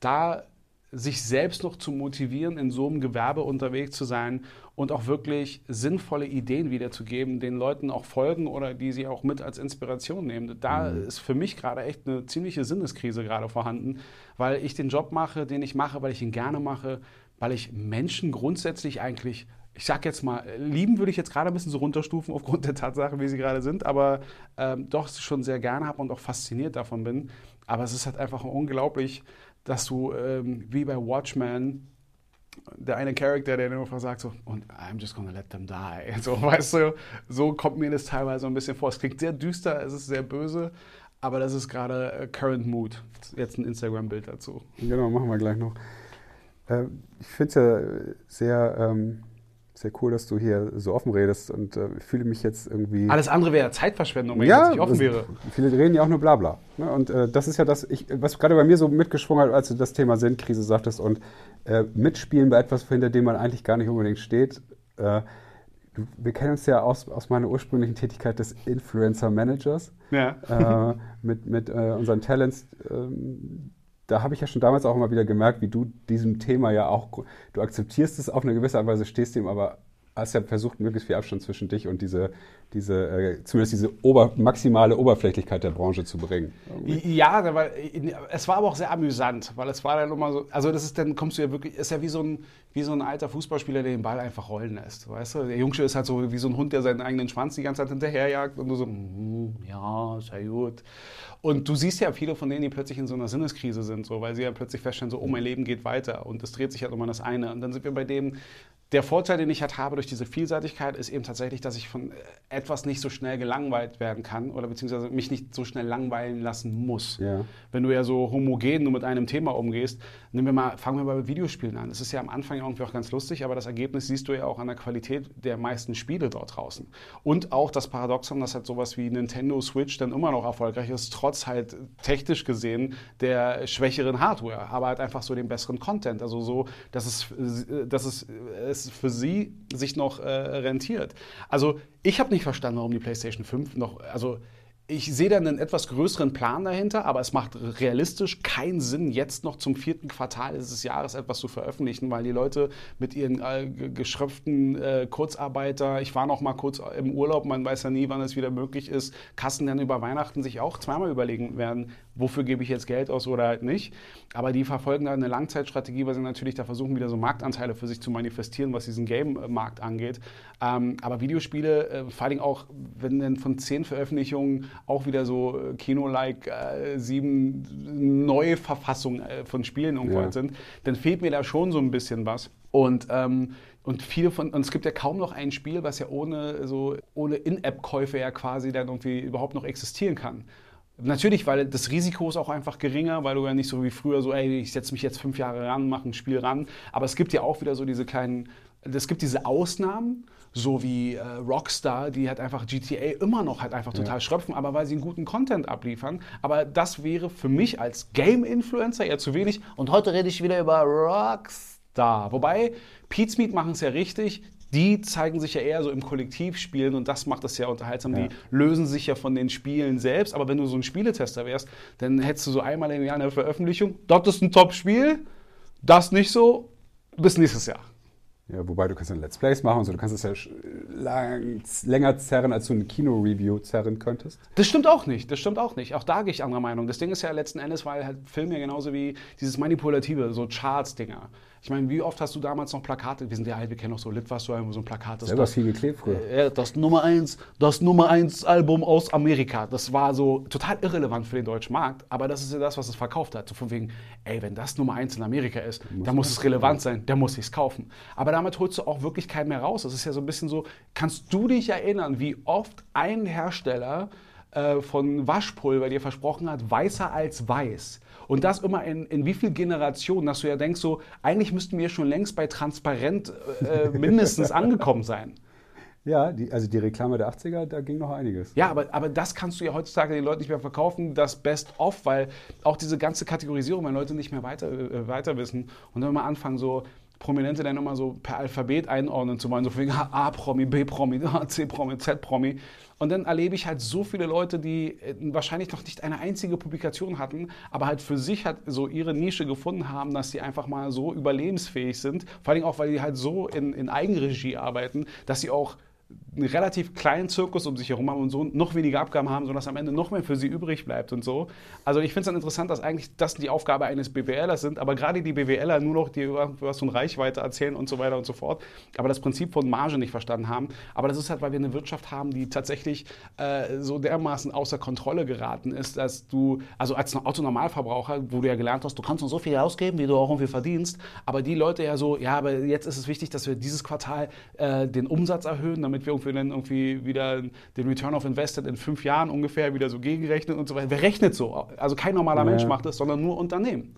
da sich selbst noch zu motivieren, in so einem Gewerbe unterwegs zu sein und auch wirklich sinnvolle Ideen wiederzugeben, den Leuten auch folgen oder die sie auch mit als Inspiration nehmen. Da mhm. ist für mich gerade echt eine ziemliche Sinneskrise gerade vorhanden, weil ich den Job mache, den ich mache, weil ich ihn gerne mache, weil ich Menschen grundsätzlich eigentlich ich sag jetzt mal, lieben würde ich jetzt gerade ein bisschen so runterstufen aufgrund der Tatsache, wie sie gerade sind, aber ähm, doch schon sehr gerne habe und auch fasziniert davon bin. Aber es ist halt einfach unglaublich, dass du ähm, wie bei Watchmen der eine Charakter, der dann einfach sagt so, und I'm just gonna let them die. So, weißt du, so kommt mir das teilweise ein bisschen vor. Es klingt sehr düster, es ist sehr böse, aber das ist gerade äh, Current Mood. Jetzt ein Instagram-Bild dazu. Genau, machen wir gleich noch. Äh, ich finde es ja sehr ähm, sehr cool, dass du hier so offen redest und äh, fühle mich jetzt irgendwie. Alles andere wäre Zeitverschwendung, wenn ja, ich nicht offen wäre. Viele reden ja auch nur Blabla. Ne? Und äh, das ist ja das, ich, was gerade bei mir so mitgeschwungen hat, als du das Thema Sinnkrise sagtest und äh, mitspielen bei etwas, hinter dem man eigentlich gar nicht unbedingt steht. Äh, wir kennen uns ja aus, aus meiner ursprünglichen Tätigkeit des Influencer Managers ja. Äh, mit, mit äh, unseren Talents ähm, da habe ich ja schon damals auch immer wieder gemerkt, wie du diesem Thema ja auch, du akzeptierst es auf eine gewisse Art und Weise, stehst dem aber hast ja versucht, möglichst viel Abstand zwischen dich und diese, diese äh, zumindest diese Ober, maximale Oberflächlichkeit der Branche zu bringen. Irgendwie. Ja, weil, es war aber auch sehr amüsant, weil es war dann immer so, also das ist dann kommst du ja wirklich, ist ja wie so ein, wie so ein alter Fußballspieler, der den Ball einfach rollen lässt, weißt du? Der Jungsche ist halt so wie so ein Hund, der seinen eigenen Schwanz die ganze Zeit hinterherjagt und du so, mm, ja, ja gut. Und du siehst ja viele von denen, die plötzlich in so einer Sinneskrise sind, so, weil sie ja plötzlich feststellen, so, oh, mein Leben geht weiter und es dreht sich halt um das eine. Und dann sind wir bei dem, der Vorteil, den ich halt habe durch diese Vielseitigkeit, ist eben tatsächlich, dass ich von äh, etwas nicht so schnell gelangweilt werden kann oder beziehungsweise mich nicht so schnell langweilen lassen muss. Ja. Wenn du ja so homogen nur mit einem Thema umgehst, nehmen wir mal, fangen wir mal mit Videospielen an. Das ist ja am Anfang irgendwie auch ganz lustig, aber das Ergebnis siehst du ja auch an der Qualität der meisten Spiele dort draußen. Und auch das Paradoxon, dass halt sowas wie Nintendo Switch dann immer noch erfolgreich ist, trotz halt technisch gesehen der schwächeren Hardware, aber halt einfach so den besseren Content. Also so, dass es, äh, dass es, es für sie sich noch äh, rentiert. Also ich habe nicht verstanden, warum die PlayStation 5 noch, also ich sehe da einen etwas größeren Plan dahinter, aber es macht realistisch keinen Sinn, jetzt noch zum vierten Quartal dieses Jahres etwas zu veröffentlichen, weil die Leute mit ihren äh, geschröpften äh, Kurzarbeiter, ich war noch mal kurz im Urlaub, man weiß ja nie, wann es wieder möglich ist, Kassen dann über Weihnachten sich auch zweimal überlegen werden, wofür gebe ich jetzt Geld aus oder halt nicht. Aber die verfolgen da eine Langzeitstrategie, weil sie natürlich da versuchen, wieder so Marktanteile für sich zu manifestieren, was diesen Game-Markt angeht. Ähm, aber Videospiele, äh, vor allem auch, wenn dann von zehn Veröffentlichungen auch wieder so äh, Kino-like äh, sieben neue Verfassungen äh, von Spielen irgendwo ja. sind, dann fehlt mir da schon so ein bisschen was. Und ähm, und viele von, und es gibt ja kaum noch ein Spiel, was ja ohne so ohne In-App-Käufe ja quasi dann irgendwie überhaupt noch existieren kann. Natürlich, weil das Risiko ist auch einfach geringer, weil du ja nicht so wie früher so, ey, ich setze mich jetzt fünf Jahre ran, mache ein Spiel ran. Aber es gibt ja auch wieder so diese kleinen, es gibt diese Ausnahmen, so wie äh, Rockstar, die halt einfach GTA immer noch halt einfach total ja. schröpfen, aber weil sie einen guten Content abliefern. Aber das wäre für mich als Game-Influencer eher zu wenig. Und heute rede ich wieder über Rockstar. Wobei, Pete's Meat machen es ja richtig die zeigen sich ja eher so im Kollektivspielen und das macht das ja unterhaltsam. Ja. Die lösen sich ja von den Spielen selbst. Aber wenn du so ein Spieletester wärst, dann hättest du so einmal im Jahr eine Veröffentlichung. Das ist ein Top-Spiel, das nicht so, bis nächstes Jahr. Ja, wobei du kannst dann Let's Plays machen und so, du kannst es ja lang, länger zerren, als du eine Kino-Review zerren könntest. Das stimmt auch nicht, das stimmt auch nicht. Auch da gehe ich anderer Meinung. Das Ding ist ja letzten Endes, weil halt ja genauso wie dieses manipulative, so Charts-Dinger. Ich meine, wie oft hast du damals noch Plakate? Wir sind ja alt, wir kennen noch so Lit, was so ein Plakat. Das Selber das, viel geklebt früher. Äh, das Nummer 1, das Nummer 1 Album aus Amerika. Das war so total irrelevant für den deutschen Markt, aber das ist ja das, was es verkauft hat. So von wegen, ey, wenn das Nummer 1 in Amerika ist, muss dann muss es relevant sein, dann muss ich es kaufen. Aber damit holst du auch wirklich keinen mehr raus. Das ist ja so ein bisschen so, kannst du dich erinnern, wie oft ein Hersteller äh, von Waschpulver dir versprochen hat, weißer als weiß? Und das immer in, in wie viel Generationen, dass du ja denkst, so, eigentlich müssten wir schon längst bei transparent äh, mindestens angekommen sein. Ja, die, also die Reklame der 80er, da ging noch einiges. Ja, aber, aber das kannst du ja heutzutage den Leuten nicht mehr verkaufen, das Best-of, weil auch diese ganze Kategorisierung, wenn Leute nicht mehr weiter, äh, weiter wissen und dann mal anfangen, so Prominente dann immer so per Alphabet einordnen zu wollen, so wegen A-Promi, B-Promi, C-Promi, Z-Promi. Und dann erlebe ich halt so viele Leute, die äh, wahrscheinlich noch nicht eine einzige Publikation hatten, aber halt für sich halt so ihre Nische gefunden haben, dass sie einfach mal so überlebensfähig sind. Vor allem auch, weil die halt so in, in Eigenregie arbeiten, dass sie auch einen relativ kleinen Zirkus um sich herum haben und so noch weniger Abgaben haben, sodass am Ende noch mehr für sie übrig bleibt und so. Also ich finde es dann interessant, dass eigentlich das die Aufgabe eines BWLers sind, aber gerade die BWLer nur noch die was von Reichweite erzählen und so weiter und so fort, aber das Prinzip von Marge nicht verstanden haben. Aber das ist halt, weil wir eine Wirtschaft haben, die tatsächlich äh, so dermaßen außer Kontrolle geraten ist, dass du, also als Autonormalverbraucher, wo du ja gelernt hast, du kannst nur so viel ausgeben, wie du auch irgendwie verdienst, aber die Leute ja so, ja, aber jetzt ist es wichtig, dass wir dieses Quartal äh, den Umsatz erhöhen, damit wir irgendwie dann irgendwie wieder den Return of Invested in fünf Jahren ungefähr wieder so gegenrechnen und so weiter. Wer rechnet so? Also kein normaler ja. Mensch macht das, sondern nur Unternehmen.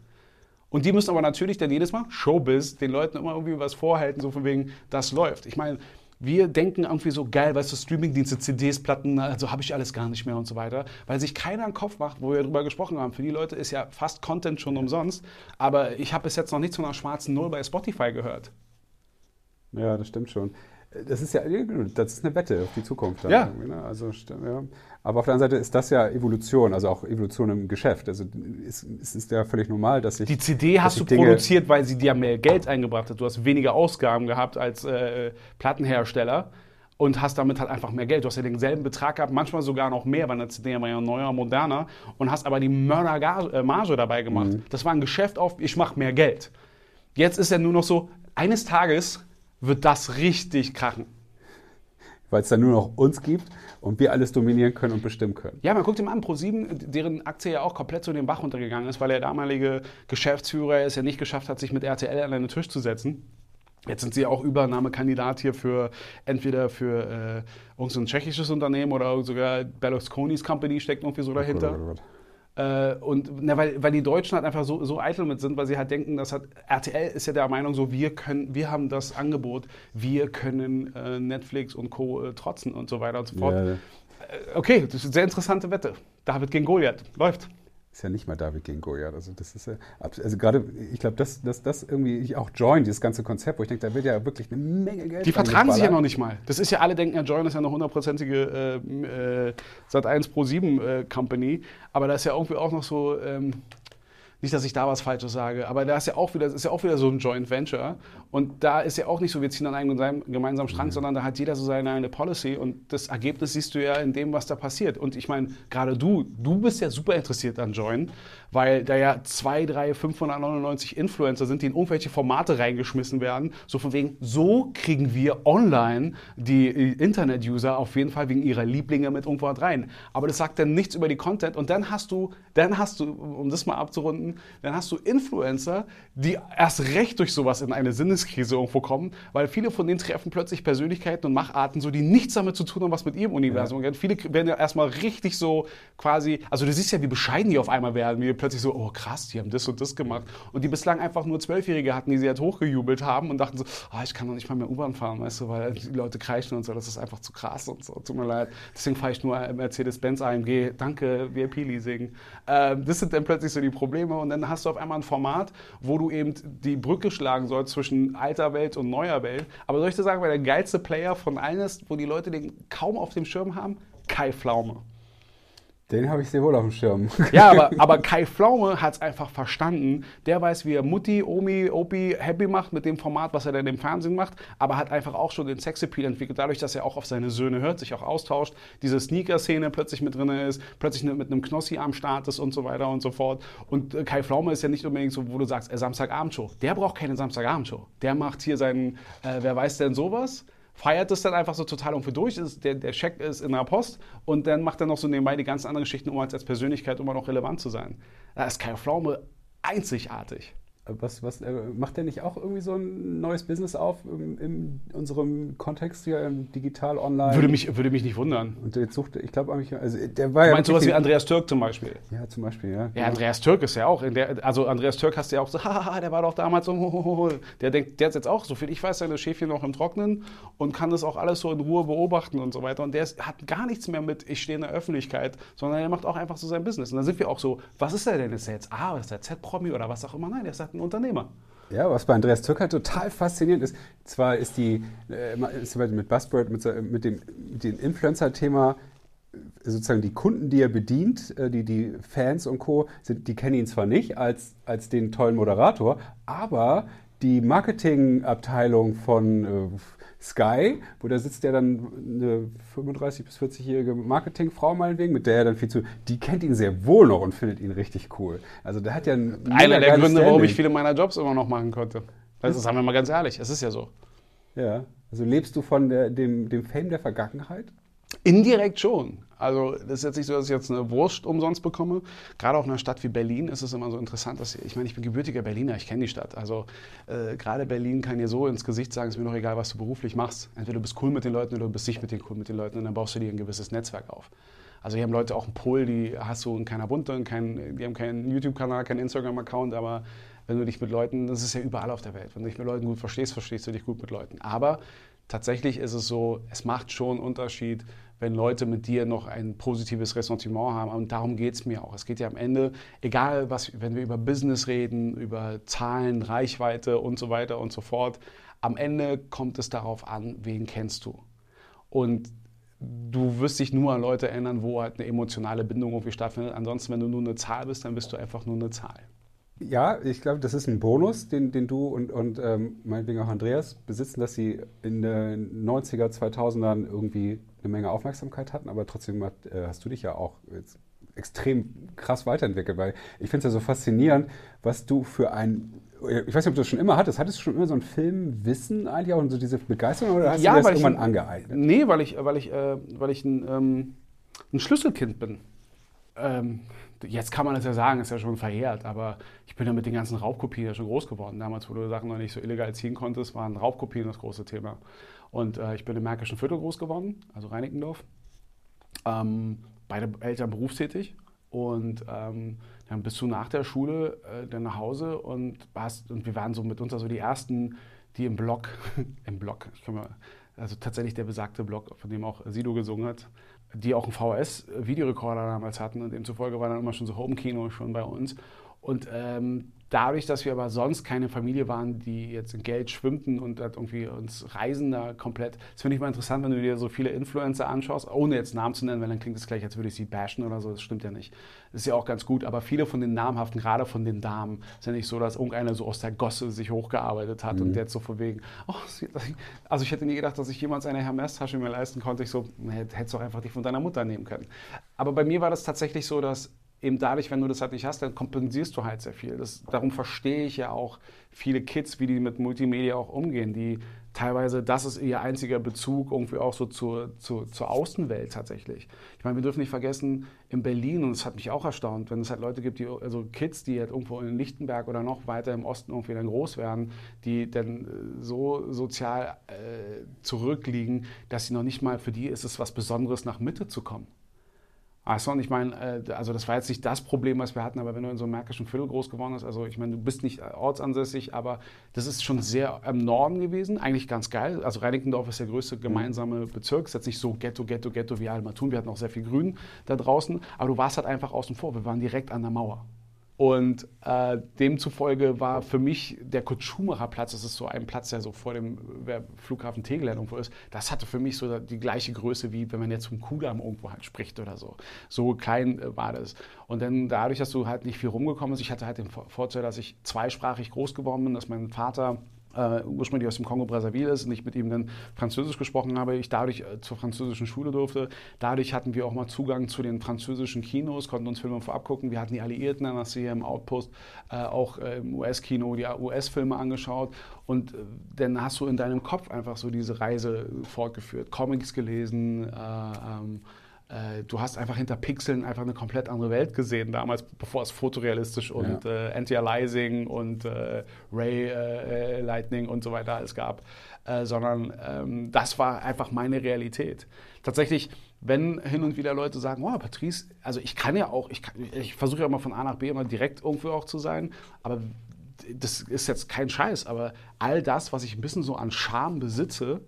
Und die müssen aber natürlich dann jedes Mal, Showbiz, den Leuten immer irgendwie was vorhalten, so von wegen, das läuft. Ich meine, wir denken irgendwie so geil, weißt du, Streamingdienste, CDs, Platten, also habe ich alles gar nicht mehr und so weiter, weil sich keiner einen Kopf macht, wo wir darüber gesprochen haben. Für die Leute ist ja fast Content schon umsonst, aber ich habe bis jetzt noch nicht zu einer schwarzen Null bei Spotify gehört. Ja, das stimmt schon. Das ist ja, das ist eine Wette auf die Zukunft. Ja. Ne? Also, ja. Aber auf der anderen Seite ist das ja Evolution, also auch Evolution im Geschäft. Also es, es ist ja völlig normal, dass sich. Die CD hast du Dinge produziert, weil sie dir mehr Geld eingebracht hat. Du hast weniger Ausgaben gehabt als äh, Plattenhersteller und hast damit halt einfach mehr Geld. Du hast ja denselben Betrag gehabt, manchmal sogar noch mehr, weil eine CD war ja neuer, moderner und hast aber die Mördermarge dabei gemacht. Mhm. Das war ein Geschäft auf, ich mache mehr Geld. Jetzt ist ja nur noch so, eines Tages wird das richtig krachen. Weil es dann nur noch uns gibt und wir alles dominieren können und bestimmen können. Ja, man guckt ihm an, Pro7, deren Aktie ja auch komplett zu den Bach runtergegangen ist, weil der damalige Geschäftsführer es ja nicht geschafft hat, sich mit RTL an einen Tisch zu setzen. Jetzt sind sie auch Übernahmekandidat hier für entweder für äh, irgendein tschechisches Unternehmen oder sogar Berlusconi's Company steckt irgendwie so dahinter. Oh Gott, oh Gott. Äh, und na, weil, weil die Deutschen halt einfach so, so eitel mit sind, weil sie halt denken, dass halt, RTL ist ja der Meinung, so wir können, wir haben das Angebot, wir können äh, Netflix und Co. Äh, trotzen und so weiter und so fort. Ja. Äh, okay, das ist eine sehr interessante Wette. David gegen Goliath. Läuft ist ja nicht mal David gegen Goliath. Also das ist ja, also gerade, ich glaube, dass das, das irgendwie auch Join, dieses ganze Konzept, wo ich denke, da wird ja wirklich eine Menge Geld. Die vertragen sich ja noch nicht mal. Das ist ja, alle denken, ja, Join ist ja eine hundertprozentige äh, äh, Sat1 Pro 7 äh, Company, aber da ist ja irgendwie auch noch so, ähm, nicht, dass ich da was Falsches sage, aber da ist ja auch wieder, ist ja auch wieder so ein Joint Venture. Und da ist ja auch nicht so, wir ziehen an einem gemeinsamen Strang, mhm. sondern da hat jeder so seine eine Policy und das Ergebnis siehst du ja in dem, was da passiert. Und ich meine, gerade du, du bist ja super interessiert an Join, weil da ja 2, 3, 599 Influencer sind, die in irgendwelche Formate reingeschmissen werden. So von wegen, so kriegen wir online die Internet-User auf jeden Fall wegen ihrer Lieblinge mit irgendwo rein. Aber das sagt dann nichts über die Content und dann hast du, dann hast du, um das mal abzurunden, dann hast du Influencer, die erst recht durch sowas in eine Sinneskrise irgendwo kommen, weil viele von denen treffen plötzlich Persönlichkeiten und Macharten, so die nichts damit zu tun haben, was mit ihrem Universum ja. Viele werden ja erstmal richtig so quasi, also du siehst ja, wie bescheiden die auf einmal werden, wie plötzlich so, oh krass, die haben das und das gemacht. Und die bislang einfach nur Zwölfjährige hatten, die sie halt hochgejubelt haben und dachten so, oh, ich kann doch nicht mal mehr U-Bahn fahren, weißt du, weil die Leute kreischen und so, das ist einfach zu krass und so, tut mir leid. Deswegen fahre ich nur Mercedes-Benz AMG, danke, VIP-Leasing. Ähm, das sind dann plötzlich so die Probleme und dann hast du auf einmal ein Format, wo du eben die Brücke schlagen sollst zwischen alter Welt und neuer Welt. Aber soll ich dir sagen, wer der geilste Player von allen ist, wo die Leute den kaum auf dem Schirm haben? Kai Pflaume. Den habe ich sehr wohl auf dem Schirm. Ja, aber, aber Kai Pflaume hat es einfach verstanden. Der weiß, wie er Mutti, Omi, Opi happy macht mit dem Format, was er dann im Fernsehen macht, aber hat einfach auch schon den Sexappeal entwickelt, dadurch, dass er auch auf seine Söhne hört, sich auch austauscht, diese Sneaker-Szene plötzlich mit drin ist, plötzlich mit einem Knossi am Start ist und so weiter und so fort. Und äh, Kai Pflaume ist ja nicht unbedingt so, wo du sagst, äh, Samstagabendshow. Der braucht keine Samstagabendshow. Der macht hier seinen, äh, wer weiß denn sowas? Feiert es dann einfach so total und für durch. Ist, der, der Scheck ist in der Post und dann macht er noch so nebenbei die ganzen anderen Geschichten, um als Persönlichkeit immer noch relevant zu sein. Da ist Kai Pflaume einzigartig. Was, was, äh, macht der nicht auch irgendwie so ein neues Business auf in, in unserem Kontext hier im digital online? Würde mich, würde mich nicht wundern. Und jetzt suchte, ich glaube, also der war du ja. Meinst sowas wie Andreas Türk zum Beispiel? Ja, zum Beispiel, ja. Ja, Andreas Türk ist ja auch, der, also Andreas Türk hast du ja auch so, haha, der war doch damals so, der denkt, der hat jetzt auch, so viel ich weiß, seine Schäfchen noch im Trocknen und kann das auch alles so in Ruhe beobachten und so weiter. Und der ist, hat gar nichts mehr mit, ich stehe in der Öffentlichkeit, sondern er macht auch einfach so sein Business. Und dann sind wir auch so, was ist er denn? Ist er jetzt A, ist er Z-Promi oder was auch immer? Nein, der ist ein Unternehmer. Ja, was bei Andreas halt total faszinierend ist, zwar ist die, äh, ist mit Buzzword, mit, mit dem, mit dem Influencer-Thema sozusagen die Kunden, die er bedient, äh, die, die Fans und Co., sind, die kennen ihn zwar nicht als, als den tollen Moderator, aber die Marketingabteilung von äh, Sky, wo da sitzt ja dann eine 35- bis 40-jährige Marketingfrau meinetwegen, mit der er dann viel zu, die kennt ihn sehr wohl noch und findet ihn richtig cool. Also der hat ja ein Einer der Gründe, Standing. warum ich viele meiner Jobs immer noch machen konnte. Das sagen wir mal ganz ehrlich, es ist ja so. Ja, also lebst du von der, dem, dem Fame der Vergangenheit? Indirekt schon. Also das ist jetzt nicht so, dass ich jetzt eine Wurst umsonst bekomme. Gerade auch in einer Stadt wie Berlin ist es immer so interessant, dass ich, ich meine, ich bin gebürtiger Berliner, ich kenne die Stadt. Also äh, gerade Berlin kann dir so ins Gesicht sagen, es ist mir doch egal, was du beruflich machst. Entweder du bist cool mit den Leuten oder du bist nicht mit den cool mit den Leuten und dann baust du dir ein gewisses Netzwerk auf. Also hier haben Leute auch einen Pol, die hast du in keiner Bunte, in kein, die haben keinen YouTube-Kanal, keinen Instagram-Account, aber wenn du dich mit Leuten, das ist ja überall auf der Welt, wenn du dich mit Leuten gut verstehst, verstehst du dich gut mit Leuten. Aber tatsächlich ist es so, es macht schon einen Unterschied, wenn Leute mit dir noch ein positives Ressentiment haben. Und darum geht es mir auch. Es geht ja am Ende, egal was, wenn wir über Business reden, über Zahlen, Reichweite und so weiter und so fort, am Ende kommt es darauf an, wen kennst du. Und du wirst dich nur an Leute erinnern, wo halt eine emotionale Bindung irgendwie stattfindet. Ansonsten, wenn du nur eine Zahl bist, dann bist du einfach nur eine Zahl. Ja, ich glaube, das ist ein Bonus, den, den du und, und ähm, meinetwegen auch Andreas besitzen, dass sie in den 90er, 2000ern irgendwie eine Menge Aufmerksamkeit hatten, aber trotzdem hat, äh, hast du dich ja auch jetzt extrem krass weiterentwickelt, weil ich finde es ja so faszinierend, was du für ein ich weiß nicht, ob du das schon immer hattest. Hattest du schon immer so ein Filmwissen eigentlich auch und so diese Begeisterung oder hast ja, du das irgendwann angeeignet? Nee, weil ich, weil ich, äh, weil ich ein, ähm, ein Schlüsselkind bin. Ähm, jetzt kann man das ja sagen, ist ja schon verjährt, aber ich bin ja mit den ganzen Raubkopien ja schon groß geworden. Damals, wo du Sachen noch nicht so illegal ziehen konntest, waren Raubkopien das große Thema. Und äh, ich bin im Märkischen Viertel groß geworden, also Reinickendorf. Ähm, beide Eltern berufstätig. Und ähm, dann bist du nach der Schule äh, dann nach Hause und, warst, und wir waren so mitunter so die Ersten, die im Blog, im Blog, ich kann mal, also tatsächlich der besagte Blog, von dem auch Sido gesungen hat, die auch einen VHS-Videorekorder damals hatten und demzufolge war dann immer schon so Home-Kino schon bei uns. Und ähm, dadurch, dass wir aber sonst keine Familie waren, die jetzt in Geld schwimmten und irgendwie uns Reisen da komplett. Das finde ich mal interessant, wenn du dir so viele Influencer anschaust, ohne jetzt Namen zu nennen, weil dann klingt es gleich, als würde ich sie bashen oder so. Das stimmt ja nicht. Das ist ja auch ganz gut, aber viele von den namhaften, gerade von den Damen, ist ja nicht so, dass irgendeiner so aus der Gosse sich hochgearbeitet hat mhm. und jetzt so von wegen, oh, also ich hätte nie gedacht, dass ich jemals eine Hermes-Tasche mir leisten konnte. Ich so, hättest doch einfach die von deiner Mutter nehmen können. Aber bei mir war das tatsächlich so, dass eben dadurch, wenn du das halt nicht hast, dann kompensierst du halt sehr viel. Das, darum verstehe ich ja auch viele Kids, wie die mit Multimedia auch umgehen, die teilweise, das ist ihr einziger Bezug irgendwie auch so zur, zur, zur Außenwelt tatsächlich. Ich meine, wir dürfen nicht vergessen, in Berlin, und das hat mich auch erstaunt, wenn es halt Leute gibt, die, also Kids, die halt irgendwo in Lichtenberg oder noch weiter im Osten irgendwie dann groß werden, die dann äh, so sozial äh, zurückliegen, dass sie noch nicht mal, für die ist es was Besonderes, nach Mitte zu kommen. Achso, und ich meine, äh, also das war jetzt nicht das Problem, was wir hatten, aber wenn du in so einem märkischen Viertel groß geworden bist, also ich meine, du bist nicht ortsansässig, aber das ist schon sehr im Norden gewesen, eigentlich ganz geil. Also Reinickendorf ist der größte gemeinsame Bezirk, ist jetzt nicht so Ghetto, Ghetto, Ghetto wie Almatun, wir hatten auch sehr viel Grün da draußen, aber du warst halt einfach außen vor, wir waren direkt an der Mauer. Und äh, demzufolge war für mich der Kurt-Schumacher-Platz, das ist so ein Platz, der so vor dem Flughafen Tegel irgendwo ist, das hatte für mich so die gleiche Größe, wie wenn man jetzt vom Kudamm irgendwo halt spricht oder so. So klein äh, war das. Und dann dadurch, dass du halt nicht viel rumgekommen bist, ich hatte halt den Vorteil, dass ich zweisprachig groß geworden bin, dass mein Vater äh, ursprünglich aus dem Kongo-Brazzaville ist und ich mit ihm dann Französisch gesprochen habe, ich dadurch äh, zur französischen Schule durfte. Dadurch hatten wir auch mal Zugang zu den französischen Kinos, konnten uns Filme vorab gucken. Wir hatten die Alliierten, hast du hier im Outpost äh, auch äh, im US-Kino die US-Filme angeschaut und äh, dann hast du in deinem Kopf einfach so diese Reise fortgeführt, Comics gelesen, äh, ähm, äh, du hast einfach hinter Pixeln einfach eine komplett andere Welt gesehen, damals, bevor es fotorealistisch und ja. äh, Anti-Aliasing und äh, Ray äh, Lightning und so weiter alles gab, äh, sondern ähm, das war einfach meine Realität. Tatsächlich, wenn hin und wieder Leute sagen, oh, Patrice, also ich kann ja auch, ich, ich versuche ja immer von A nach B immer direkt irgendwo auch zu sein, aber das ist jetzt kein Scheiß, aber all das, was ich ein bisschen so an Charme besitze,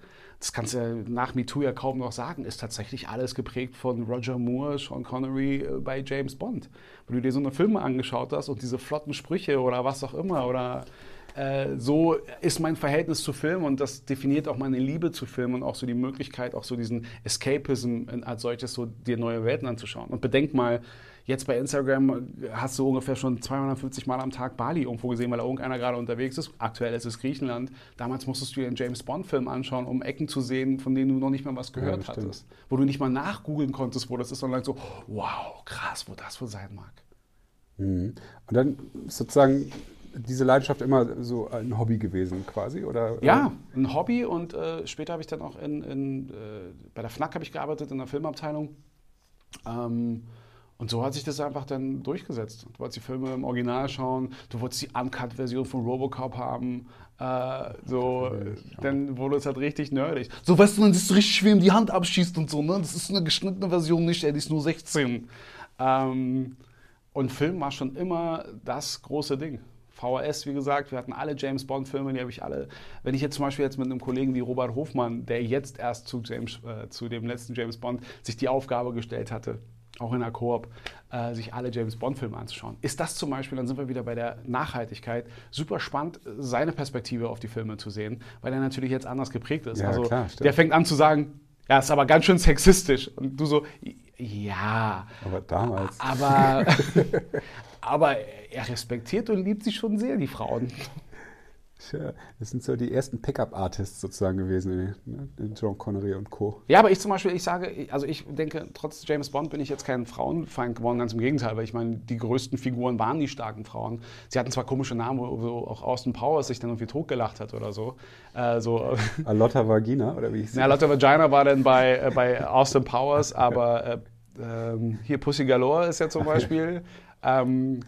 das kannst du nach MeToo ja kaum noch sagen, ist tatsächlich alles geprägt von Roger Moore, Sean Connery äh, bei James Bond. Wenn du dir so eine Filme angeschaut hast und diese flotten Sprüche oder was auch immer oder äh, so ist mein Verhältnis zu Film und das definiert auch meine Liebe zu Film und auch so die Möglichkeit, auch so diesen Escapism als solches, so dir neue Welten anzuschauen. Und bedenk mal, Jetzt bei Instagram hast du ungefähr schon 250 Mal am Tag Bali irgendwo gesehen, weil da irgendeiner gerade unterwegs ist. Aktuell ist es Griechenland. Damals musstest du dir einen James Bond-Film anschauen, um Ecken zu sehen, von denen du noch nicht mal was gehört ja, hattest. Wo du nicht mal nachgoogeln konntest, wo das ist, sondern so, wow, krass, wo das wohl sein mag. Mhm. Und dann sozusagen diese Leidenschaft immer so ein Hobby gewesen quasi? Oder, ja, ein Hobby und äh, später habe ich dann auch in, in äh, bei der FNAC ich gearbeitet, in der Filmabteilung. Ähm, und so hat sich das einfach dann durchgesetzt. Du wolltest die Filme im Original schauen, du wolltest die Uncut-Version von Robocop haben. Äh, so, dann wurde es halt richtig nerdig. So, weißt du, dann ist es richtig schwer, die Hand abschießt und so, ne? Das ist eine geschnittene Version nicht, die ist nur 16. Ähm, und Film war schon immer das große Ding. VHS, wie gesagt, wir hatten alle James Bond-Filme, die habe ich alle. Wenn ich jetzt zum Beispiel jetzt mit einem Kollegen wie Robert Hofmann, der jetzt erst zu, James, äh, zu dem letzten James Bond sich die Aufgabe gestellt hatte, auch in der Koop, äh, sich alle James Bond-Filme anzuschauen. Ist das zum Beispiel, dann sind wir wieder bei der Nachhaltigkeit, super spannend, seine Perspektive auf die Filme zu sehen, weil er natürlich jetzt anders geprägt ist. Ja, also klar, der fängt an zu sagen, ja, ist aber ganz schön sexistisch. Und du so, ja. Aber damals. Aber, aber er respektiert und liebt sie schon sehr, die Frauen. Das sind so die ersten Pickup-Artists sozusagen gewesen, ne? John Connery und Co. Ja, aber ich zum Beispiel, ich sage, also ich denke, trotz James Bond bin ich jetzt kein Frauenfeind geworden, ganz im Gegenteil, weil ich meine, die größten Figuren waren die starken Frauen. Sie hatten zwar komische Namen, wo, auch Austin Powers sich dann irgendwie totgelacht hat oder so. Äh, so Alotta Vagina, oder wie ich Ja, Alotta Vagina war dann bei, äh, bei Austin Powers, aber äh, ähm, hier Pussy Galore ist ja zum Beispiel. Ähm,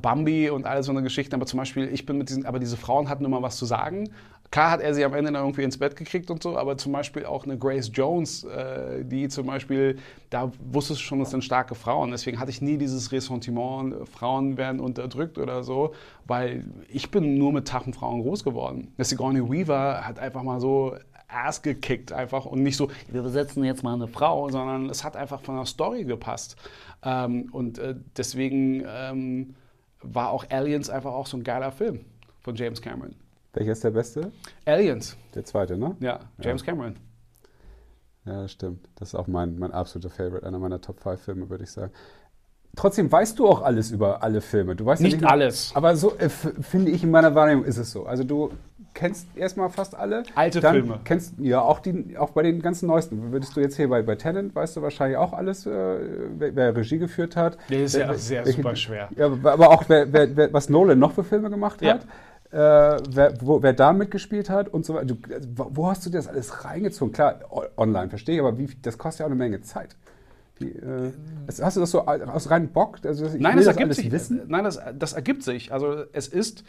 Bambi und all so eine Geschichte, aber zum Beispiel, ich bin mit diesen, aber diese Frauen hatten immer was zu sagen. Klar hat er sie am Ende dann irgendwie ins Bett gekriegt und so, aber zum Beispiel auch eine Grace Jones, äh, die zum Beispiel, da wusstest du schon, das sind starke Frauen. Deswegen hatte ich nie dieses Ressentiment, Frauen werden unterdrückt oder so, weil ich bin nur mit taffen Frauen groß geworden. Sigourney Weaver hat einfach mal so Ass gekickt einfach und nicht so, wir besetzen jetzt mal eine Frau, sondern es hat einfach von der Story gepasst. Ähm, und äh, deswegen ähm, war auch Aliens einfach auch so ein geiler Film von James Cameron. Welcher ist der beste? Aliens. Der zweite, ne? Ja, James ja. Cameron. Ja, das stimmt. Das ist auch mein, mein absoluter Favorite, einer meiner Top 5 Filme, würde ich sagen. Trotzdem weißt du auch alles über alle Filme. Du weißt nicht, ja nicht alles. Aber so äh, finde ich in meiner Wahrnehmung ist es so. Also du kennst erstmal fast alle. Alte dann Filme. Kennst ja auch die, auch bei den ganzen neuesten. Würdest du jetzt hier bei, bei Tenant, weißt du wahrscheinlich auch alles, äh, wer, wer, Regie geführt hat. Der ist ja sehr welche, super schwer. Ja, aber auch wer, wer, was Nolan noch für Filme gemacht ja. hat. Äh, wer, wo, wer da mitgespielt hat und so weiter. wo hast du das alles reingezogen? Klar, online verstehe ich, aber wie, das kostet ja auch eine Menge Zeit. Wie, äh, hast du das so aus reinem Bock? Also, nein, das, das ergibt sich. Wissen? Nein, das, das ergibt sich. Also es ist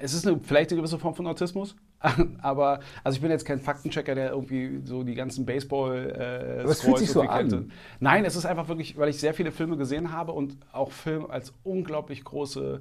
es ist eine, vielleicht eine gewisse Form von Autismus, aber also ich bin jetzt kein Faktenchecker, der irgendwie so die ganzen Baseball äh, aber es fühlt sich so an. Nein, es ist einfach wirklich, weil ich sehr viele Filme gesehen habe und auch Film als unglaublich große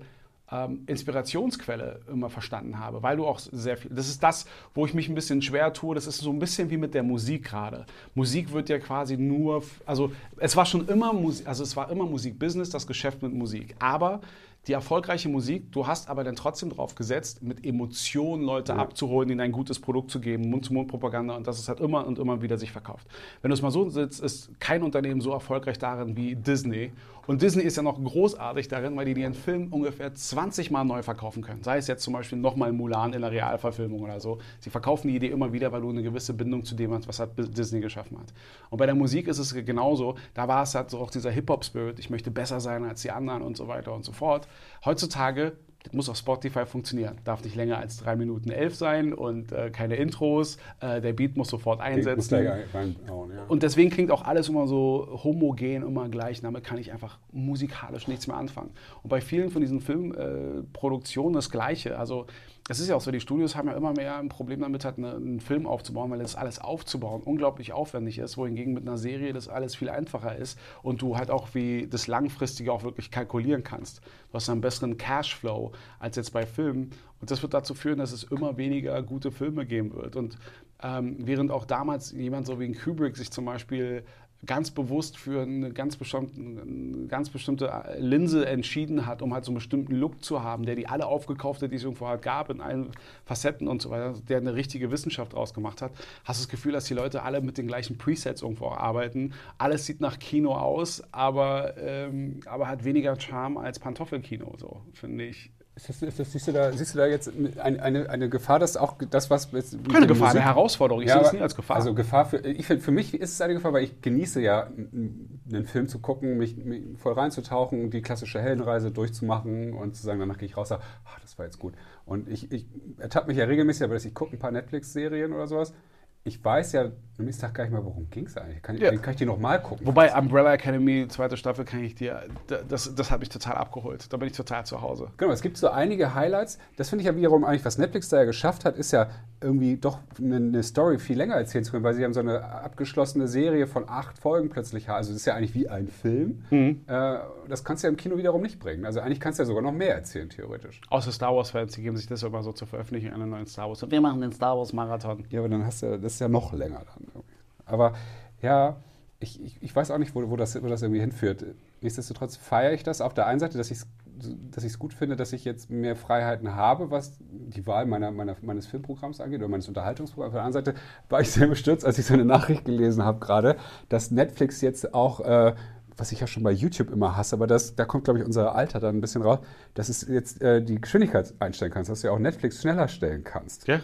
ähm, Inspirationsquelle immer verstanden habe, weil du auch sehr viel. Das ist das, wo ich mich ein bisschen schwer tue. Das ist so ein bisschen wie mit der Musik gerade. Musik wird ja quasi nur, also es war schon immer Musik, also es war immer Musikbusiness, das Geschäft mit Musik. Aber die erfolgreiche Musik, du hast aber dann trotzdem drauf gesetzt, mit Emotionen Leute ja. abzuholen, ihnen ein gutes Produkt zu geben, Mund-zu-Mund-Propaganda und das ist halt immer und immer wieder sich verkauft. Wenn du es mal so sitzt, ist kein Unternehmen so erfolgreich darin wie Disney. Und Disney ist ja noch großartig darin, weil die ihren Film ungefähr 20 Mal neu verkaufen können. Sei es jetzt zum Beispiel nochmal Mulan in der Realverfilmung oder so. Sie verkaufen die Idee immer wieder, weil du eine gewisse Bindung zu dem hast, was hat Disney geschaffen hat. Und bei der Musik ist es genauso. Da war es halt so auch dieser Hip-Hop-Spirit. Ich möchte besser sein als die anderen und so weiter und so fort. Heutzutage das muss auf Spotify funktionieren. Darf nicht länger als 3 Minuten 11 sein und äh, keine Intros. Äh, der Beat muss sofort einsetzen. Muss reinhauen, ja. Und deswegen klingt auch alles immer so homogen, immer gleich. Damit kann ich einfach musikalisch nichts mehr anfangen. Und bei vielen von diesen Filmproduktionen äh, das Gleiche. Also es ist ja auch so, die Studios haben ja immer mehr ein Problem damit, halt eine, einen Film aufzubauen, weil das alles aufzubauen unglaublich aufwendig ist, wohingegen mit einer Serie das alles viel einfacher ist und du halt auch wie das Langfristige auch wirklich kalkulieren kannst. Du hast einen besseren Cashflow als jetzt bei Filmen und das wird dazu führen, dass es immer weniger gute Filme geben wird. Und ähm, während auch damals jemand so wie ein Kubrick sich zum Beispiel ganz bewusst für eine ganz, bestimmte, eine ganz bestimmte Linse entschieden hat, um halt so einen bestimmten Look zu haben, der die alle aufgekauft hat, die es irgendwo halt gab, in allen Facetten und so weiter, der eine richtige Wissenschaft draus gemacht hat, hast du das Gefühl, dass die Leute alle mit den gleichen Presets irgendwo arbeiten. Alles sieht nach Kino aus, aber, ähm, aber hat weniger Charme als Pantoffelkino, so finde ich. Das, das, siehst, du da, siehst du da jetzt eine, eine, eine Gefahr, dass auch das, was. Keine Gefahr, Musik, eine Herausforderung. Ich ja, sehe es nie als Gefahr. Also Gefahr für. Ich finde, für mich ist es eine Gefahr, weil ich genieße ja, einen Film zu gucken, mich, mich voll reinzutauchen, die klassische Heldenreise durchzumachen und zu sagen, danach gehe ich raus, sage, ach, das war jetzt gut. Und ich, ich ertappe mich ja regelmäßig, aber dass ich gucke ein paar Netflix-Serien oder sowas ich weiß ja am nächsten Tag gar nicht mehr, worum ging es eigentlich. Kann, ja. kann ich die nochmal gucken? Wobei Umbrella Academy, zweite Staffel, kann ich dir, das, das hat mich total abgeholt. Da bin ich total zu Hause. Genau, es gibt so einige Highlights. Das finde ich ja wiederum eigentlich, was Netflix da ja geschafft hat, ist ja irgendwie doch eine, eine, Story viel länger erzählen zu können, weil sie haben so eine abgeschlossene Serie von acht Folgen plötzlich. Also das ist ja eigentlich wie ein Film. Mhm. Äh, das kannst du ja im Kino wiederum nicht bringen. Also eigentlich kannst du ja sogar noch mehr erzählen, theoretisch. Außer Star Wars-Fans, die geben sich das immer so zur Veröffentlichung einer neuen Star Wars. Und wir machen den Star Wars-Marathon. Ja, aber dann hast du das ist ja noch länger dann. Aber ja, ich, ich, ich, weiß auch nicht, wo, wo, das, wo das irgendwie hinführt. Nichtsdestotrotz feiere ich das auf der einen Seite, dass ich es dass ich es gut finde, dass ich jetzt mehr Freiheiten habe, was die Wahl meiner, meiner, meines Filmprogramms angeht oder meines Unterhaltungsprogramms. Auf der anderen Seite war ich sehr bestürzt, als ich so eine Nachricht gelesen habe gerade, dass Netflix jetzt auch, äh, was ich ja schon bei YouTube immer hasse, aber das, da kommt, glaube ich, unser Alter dann ein bisschen raus, dass es jetzt äh, die Geschwindigkeit einstellen kannst, dass du ja auch Netflix schneller stellen kannst. Ja.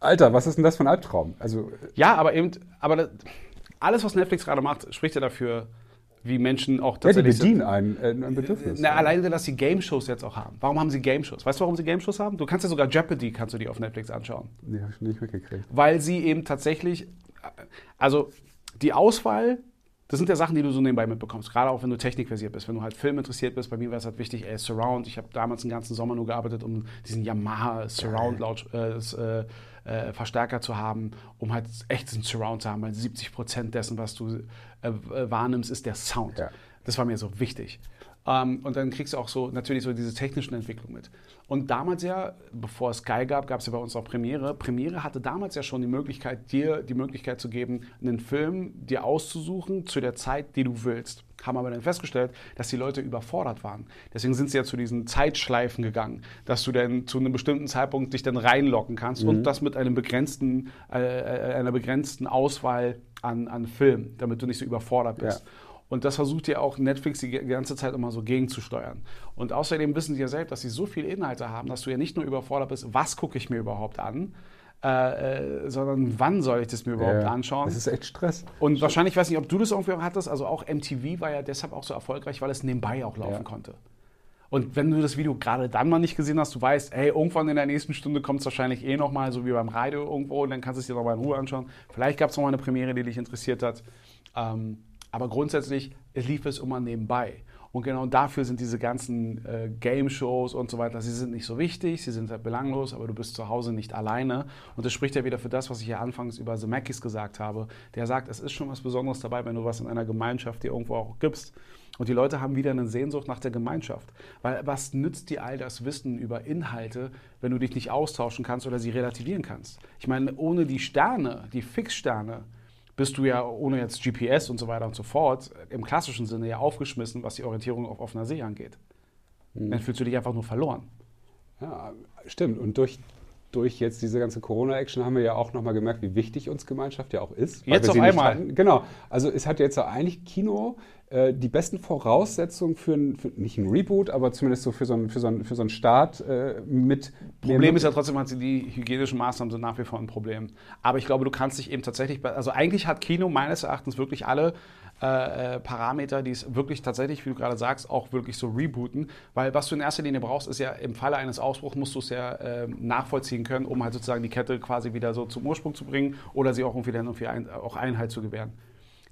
Alter, was ist denn das für ein Albtraum? Also, ja, aber eben, aber das, alles, was Netflix gerade macht, spricht ja dafür, wie Menschen auch tatsächlich. Ja, die bedienen ein, äh, ein Bedürfnis. Na, alleine, dass sie Game-Shows jetzt auch haben. Warum haben sie Game-Shows? Weißt du, warum sie Game-Shows haben? Du kannst ja sogar Jeopardy, kannst du die auf Netflix anschauen. Nee, hab ich nicht mitgekriegt. Weil sie eben tatsächlich, also die Auswahl das sind ja Sachen, die du so nebenbei mitbekommst. Gerade auch wenn du technikversiert bist, wenn du halt Film interessiert bist. Bei mir war es halt wichtig, ey, Surround. Ich habe damals den ganzen Sommer nur gearbeitet, um diesen Yamaha Surround Laut, äh, äh, Verstärker zu haben, um halt echt einen Surround zu haben, weil 70 Prozent dessen, was du äh, wahrnimmst, ist der Sound. Ja. Das war mir so wichtig. Ähm, und dann kriegst du auch so natürlich so diese technischen Entwicklungen mit. Und damals ja, bevor es Sky gab, gab es ja bei uns auch Premiere. Premiere hatte damals ja schon die Möglichkeit, dir die Möglichkeit zu geben, einen Film dir auszusuchen zu der Zeit, die du willst. Haben aber dann festgestellt, dass die Leute überfordert waren. Deswegen sind sie ja zu diesen Zeitschleifen gegangen, dass du dann zu einem bestimmten Zeitpunkt dich dann reinlocken kannst mhm. und das mit einem begrenzten, äh, äh, einer begrenzten Auswahl an, an Filmen, damit du nicht so überfordert bist. Ja. Und das versucht ja auch Netflix die ganze Zeit immer so gegenzusteuern. Und außerdem wissen sie ja selbst, dass sie so viele Inhalte haben, dass du ja nicht nur überfordert bist, was gucke ich mir überhaupt an, äh, äh, sondern wann soll ich das mir überhaupt ja, anschauen? Das ist echt Stress. Und wahrscheinlich, ich weiß nicht, ob du das irgendwie hattest, also auch MTV war ja deshalb auch so erfolgreich, weil es nebenbei auch laufen ja. konnte. Und wenn du das Video gerade dann mal nicht gesehen hast, du weißt, hey, irgendwann in der nächsten Stunde kommt es wahrscheinlich eh nochmal, so wie beim Radio irgendwo, und dann kannst du es dir nochmal in Ruhe anschauen. Vielleicht gab es nochmal eine Premiere, die dich interessiert hat. Ähm, aber grundsätzlich lief es immer nebenbei. Und genau dafür sind diese ganzen äh, Game-Shows und so weiter, sie sind nicht so wichtig, sie sind halt belanglos, aber du bist zu Hause nicht alleine. Und das spricht ja wieder für das, was ich ja anfangs über The Mackies gesagt habe. Der sagt, es ist schon was Besonderes dabei, wenn du was in einer Gemeinschaft dir irgendwo auch gibst. Und die Leute haben wieder eine Sehnsucht nach der Gemeinschaft. Weil was nützt dir all das Wissen über Inhalte, wenn du dich nicht austauschen kannst oder sie relativieren kannst? Ich meine, ohne die Sterne, die Fixsterne, bist du ja ohne jetzt GPS und so weiter und so fort im klassischen Sinne ja aufgeschmissen, was die Orientierung auf offener See angeht. Mhm. Dann fühlst du dich einfach nur verloren. Ja, stimmt. Und durch, durch jetzt diese ganze Corona-Action haben wir ja auch nochmal gemerkt, wie wichtig uns Gemeinschaft ja auch ist. Jetzt auf einmal. Genau. Also es hat jetzt eigentlich Kino äh, die besten Voraussetzungen für, ein, für, nicht ein Reboot, aber zumindest so für so einen, für so einen, für so einen Start äh, mit. Problem ist ja trotzdem, die hygienischen Maßnahmen sind nach wie vor ein Problem. Aber ich glaube, du kannst dich eben tatsächlich, also eigentlich hat Kino meines Erachtens wirklich alle äh, äh, Parameter, die es wirklich tatsächlich, wie du gerade sagst, auch wirklich so rebooten. Weil was du in erster Linie brauchst, ist ja im Falle eines Ausbruchs musst du es ja äh, nachvollziehen können, um halt sozusagen die Kette quasi wieder so zum Ursprung zu bringen oder sie auch irgendwie dann irgendwie ein, auch Einhalt zu gewähren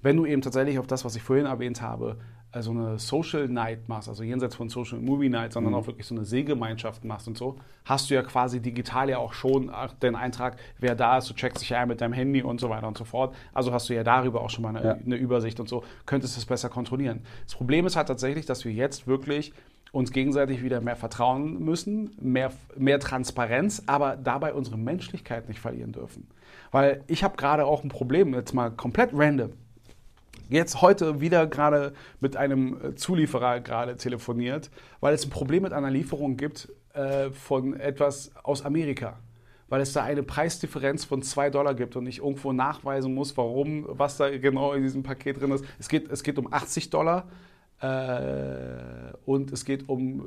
wenn du eben tatsächlich auf das, was ich vorhin erwähnt habe, so eine Social Night machst, also jenseits von Social Movie Night, sondern mhm. auch wirklich so eine Seegemeinschaft machst und so, hast du ja quasi digital ja auch schon den Eintrag, wer da ist, du checkst dich ja mit deinem Handy und so weiter und so fort. Also hast du ja darüber auch schon mal eine, ja. eine Übersicht und so, könntest es besser kontrollieren. Das Problem ist halt tatsächlich, dass wir jetzt wirklich uns gegenseitig wieder mehr vertrauen müssen, mehr, mehr Transparenz, aber dabei unsere Menschlichkeit nicht verlieren dürfen. Weil ich habe gerade auch ein Problem, jetzt mal komplett random jetzt heute wieder gerade mit einem äh, Zulieferer gerade telefoniert, weil es ein Problem mit einer Lieferung gibt äh, von etwas aus Amerika. Weil es da eine Preisdifferenz von 2 Dollar gibt und ich irgendwo nachweisen muss, warum, was da genau in diesem Paket drin ist. Es geht, es geht um 80 Dollar äh, und es geht um äh,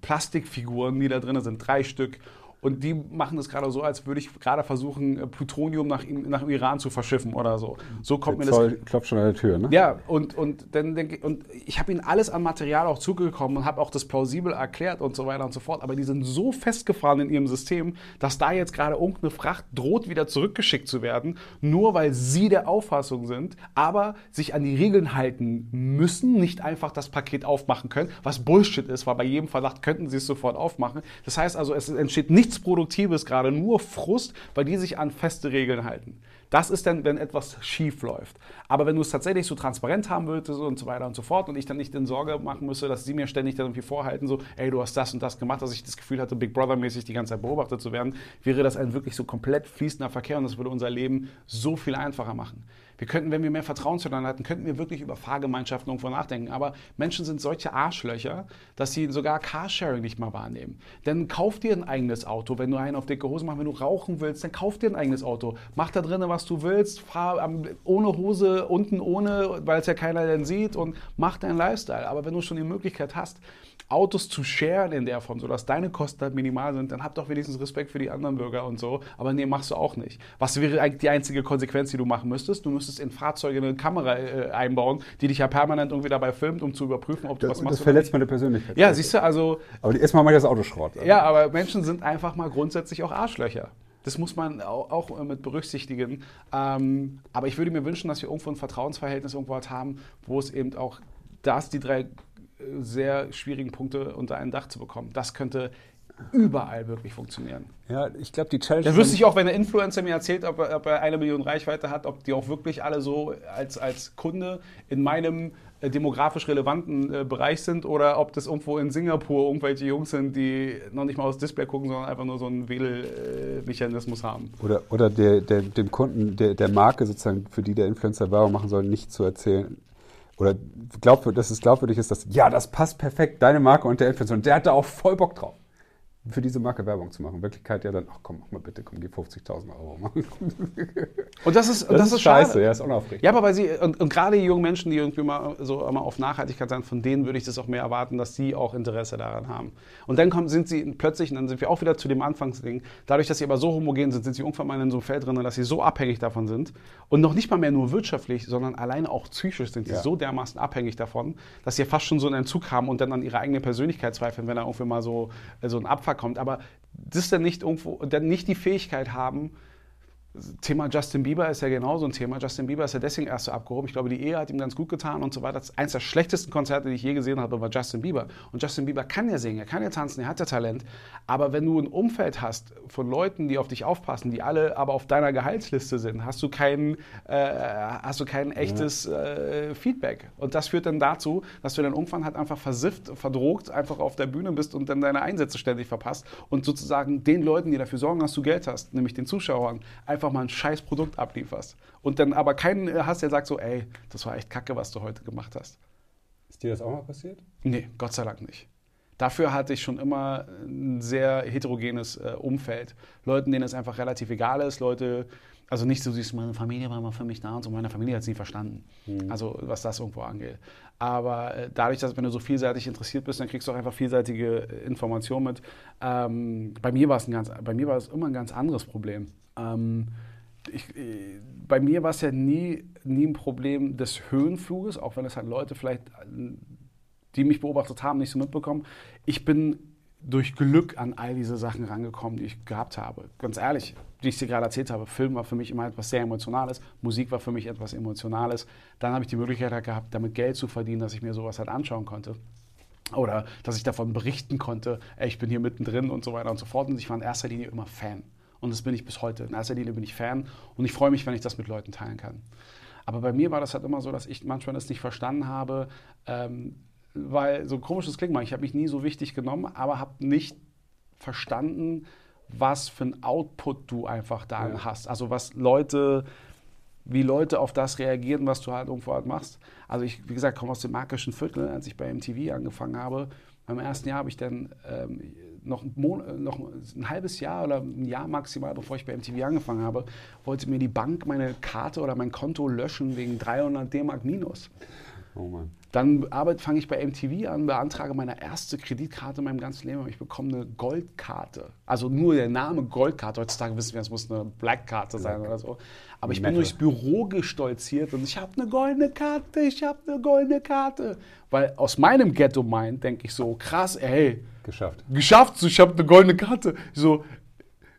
Plastikfiguren, die da drin sind, drei Stück. Und die machen das gerade so, als würde ich gerade versuchen, äh, Plutonium nach, nach Iran zu verschiffen oder so. So kommt der mir Zoll das. klopft schon an der Tür, ne? Ja, und, und, dann denke, und ich habe ihnen alles an Material auch zugekommen und habe auch das plausibel erklärt und so weiter und so fort. Aber die sind so festgefahren in ihrem System, dass da jetzt gerade irgendeine Fracht droht, wieder zurückgeschickt zu werden, nur weil sie der Auffassung sind, aber sich an die Regeln halten müssen, nicht einfach das Paket aufmachen können, was Bullshit ist, weil bei jedem Verdacht könnten sie es sofort aufmachen. Das heißt also, es entsteht nichts nichts Produktives gerade, nur Frust, weil die sich an feste Regeln halten. Das ist dann, wenn etwas schief läuft. Aber wenn du es tatsächlich so transparent haben würdest und so weiter und so fort und ich dann nicht in Sorge machen müsste, dass sie mir ständig dann irgendwie vorhalten, so, ey, du hast das und das gemacht, dass ich das Gefühl hatte, Big Brother-mäßig die ganze Zeit beobachtet zu werden, wäre das ein wirklich so komplett fließender Verkehr und das würde unser Leben so viel einfacher machen. Wir könnten, wenn wir mehr Vertrauen zueinander hatten, könnten wir wirklich über Fahrgemeinschaften irgendwo nachdenken. Aber Menschen sind solche Arschlöcher, dass sie sogar Carsharing nicht mal wahrnehmen. Denn kauf dir ein eigenes Auto, wenn du einen auf dicke Hose machst. Wenn du rauchen willst, dann kauf dir ein eigenes Auto. Mach da drinnen, was du willst. Fahr ohne Hose, unten ohne, weil es ja keiner denn sieht und mach deinen Lifestyle. Aber wenn du schon die Möglichkeit hast, Autos zu sharen in der Form, sodass deine Kosten halt minimal sind, dann hab doch wenigstens Respekt für die anderen Bürger und so. Aber nee, machst du auch nicht. Was wäre eigentlich die einzige Konsequenz, die du machen müsstest? Du müsstest in Fahrzeuge eine Kamera äh, einbauen, die dich ja permanent irgendwie dabei filmt, um zu überprüfen, ob du das, was machst. Das verletzt meine Persönlichkeit. Ja, siehst du, also. Aber erstmal ich das Autoschrott. Also. Ja, aber Menschen sind einfach mal grundsätzlich auch Arschlöcher. Das muss man auch, mit berücksichtigen. Ähm, aber ich würde mir wünschen, dass wir irgendwo ein Vertrauensverhältnis irgendwo halt haben, wo es eben auch das, die drei sehr schwierigen Punkte unter ein Dach zu bekommen. Das könnte überall wirklich funktionieren. Ja, ich glaube, die Challenge. Dann wüsste ich auch, wenn der Influencer mir erzählt, ob er, ob er, eine Million Reichweite hat, ob die auch wirklich alle so als, als Kunde in meinem äh, demografisch relevanten äh, Bereich sind oder ob das irgendwo in Singapur irgendwelche Jungs sind, die noch nicht mal aufs Display gucken, sondern einfach nur so einen Wählmechanismus haben. Oder, oder der, der, dem Kunden, der, der Marke sozusagen, für die der Influencer Werbung machen soll, nicht zu erzählen, oder glaubwürdig, dass es glaubwürdig ist, dass ja, das passt perfekt, deine Marke und der Influencer. Und der hat da auch voll Bock drauf für diese Marke Werbung zu machen. In Wirklichkeit ja dann, ach komm, mach mal bitte, komm, gib 50.000 Euro. und das ist, das, das ist, scheiße, schade. ja, ist unaufregend. Ja, aber weil sie, und, und gerade die jungen Menschen, die irgendwie mal so immer auf Nachhaltigkeit sind, von denen würde ich das auch mehr erwarten, dass sie auch Interesse daran haben. Und dann kommen, sind sie plötzlich, und dann sind wir auch wieder zu dem Anfangsding, dadurch, dass sie aber so homogen sind, sind sie irgendwann mal in so einem Feld drin, dass sie so abhängig davon sind und noch nicht mal mehr nur wirtschaftlich, sondern alleine auch psychisch sind sie ja. so dermaßen abhängig davon, dass sie fast schon so einen Entzug haben und dann an ihre eigene Persönlichkeit zweifeln, wenn da irgendwie mal so, so ein Abfuck kommt. Aber das dann nicht irgendwo, dann nicht die Fähigkeit haben, Thema Justin Bieber ist ja genauso ein Thema. Justin Bieber ist ja deswegen erst so abgehoben. Ich glaube, die Ehe hat ihm ganz gut getan und so weiter. Das eins der schlechtesten Konzerte, die ich je gesehen habe, war Justin Bieber. Und Justin Bieber kann ja singen, er kann ja tanzen, er hat ja Talent. Aber wenn du ein Umfeld hast von Leuten, die auf dich aufpassen, die alle aber auf deiner Gehaltsliste sind, hast du kein, äh, hast du kein echtes äh, Feedback. Und das führt dann dazu, dass du dann irgendwann halt einfach versifft, verdrogt, einfach auf der Bühne bist und dann deine Einsätze ständig verpasst und sozusagen den Leuten, die dafür sorgen, dass du Geld hast, nämlich den Zuschauern, einfach einfach mal ein scheiß Produkt ablieferst. Und dann aber keinen äh, hast, der sagt so, ey, das war echt kacke, was du heute gemacht hast. Ist dir das auch mal passiert? Nee, Gott sei Dank nicht. Dafür hatte ich schon immer ein sehr heterogenes äh, Umfeld. Leuten, denen es einfach relativ egal ist, Leute, also nicht so süß, meine Familie war immer für mich da und so, meine Familie hat es nie verstanden. Mhm. Also was das irgendwo angeht. Aber äh, dadurch, dass wenn du so vielseitig interessiert bist, dann kriegst du auch einfach vielseitige äh, Informationen mit. Ähm, bei mir war es bei mir war es immer ein ganz anderes Problem. Ähm, ich, äh, bei mir war es ja nie, nie ein Problem des Höhenfluges, auch wenn es halt Leute vielleicht, die mich beobachtet haben, nicht so mitbekommen. Ich bin durch Glück an all diese Sachen rangekommen, die ich gehabt habe. Ganz ehrlich, wie ich dir gerade erzählt habe, Film war für mich immer etwas sehr Emotionales, Musik war für mich etwas Emotionales. Dann habe ich die Möglichkeit halt gehabt, damit Geld zu verdienen, dass ich mir sowas halt anschauen konnte. Oder dass ich davon berichten konnte, ey, ich bin hier mittendrin und so weiter und so fort. Und ich war in erster Linie immer Fan. Und das bin ich bis heute. In erster Linie bin ich Fan und ich freue mich, wenn ich das mit Leuten teilen kann. Aber bei mir war das halt immer so, dass ich manchmal das nicht verstanden habe, ähm, weil so komisch das klingt mal, ich habe mich nie so wichtig genommen, aber habe nicht verstanden, was für ein Output du einfach da ja. hast. Also was Leute wie Leute auf das reagieren, was du halt irgendwo halt machst. Also ich, wie gesagt, komme aus dem markischen Viertel, als ich bei MTV angefangen habe. Beim ersten Jahr habe ich dann ähm, noch, ein noch ein halbes Jahr oder ein Jahr maximal, bevor ich bei MTV angefangen habe, wollte mir die Bank meine Karte oder mein Konto löschen wegen 300 D-Mark minus. Oh Mann. Dann fange ich bei MTV an, beantrage meine erste Kreditkarte in meinem ganzen Leben. Ich bekomme eine Goldkarte. Also nur der Name Goldkarte. Heutzutage wissen wir, es muss eine Blackkarte sein oder so. Aber ich bin durchs Büro gestolziert und ich habe eine goldene Karte, ich habe eine goldene Karte. Weil aus meinem Ghetto-Mind denke ich so, krass, ey. Geschafft. Geschafft, ich habe eine goldene Karte. So,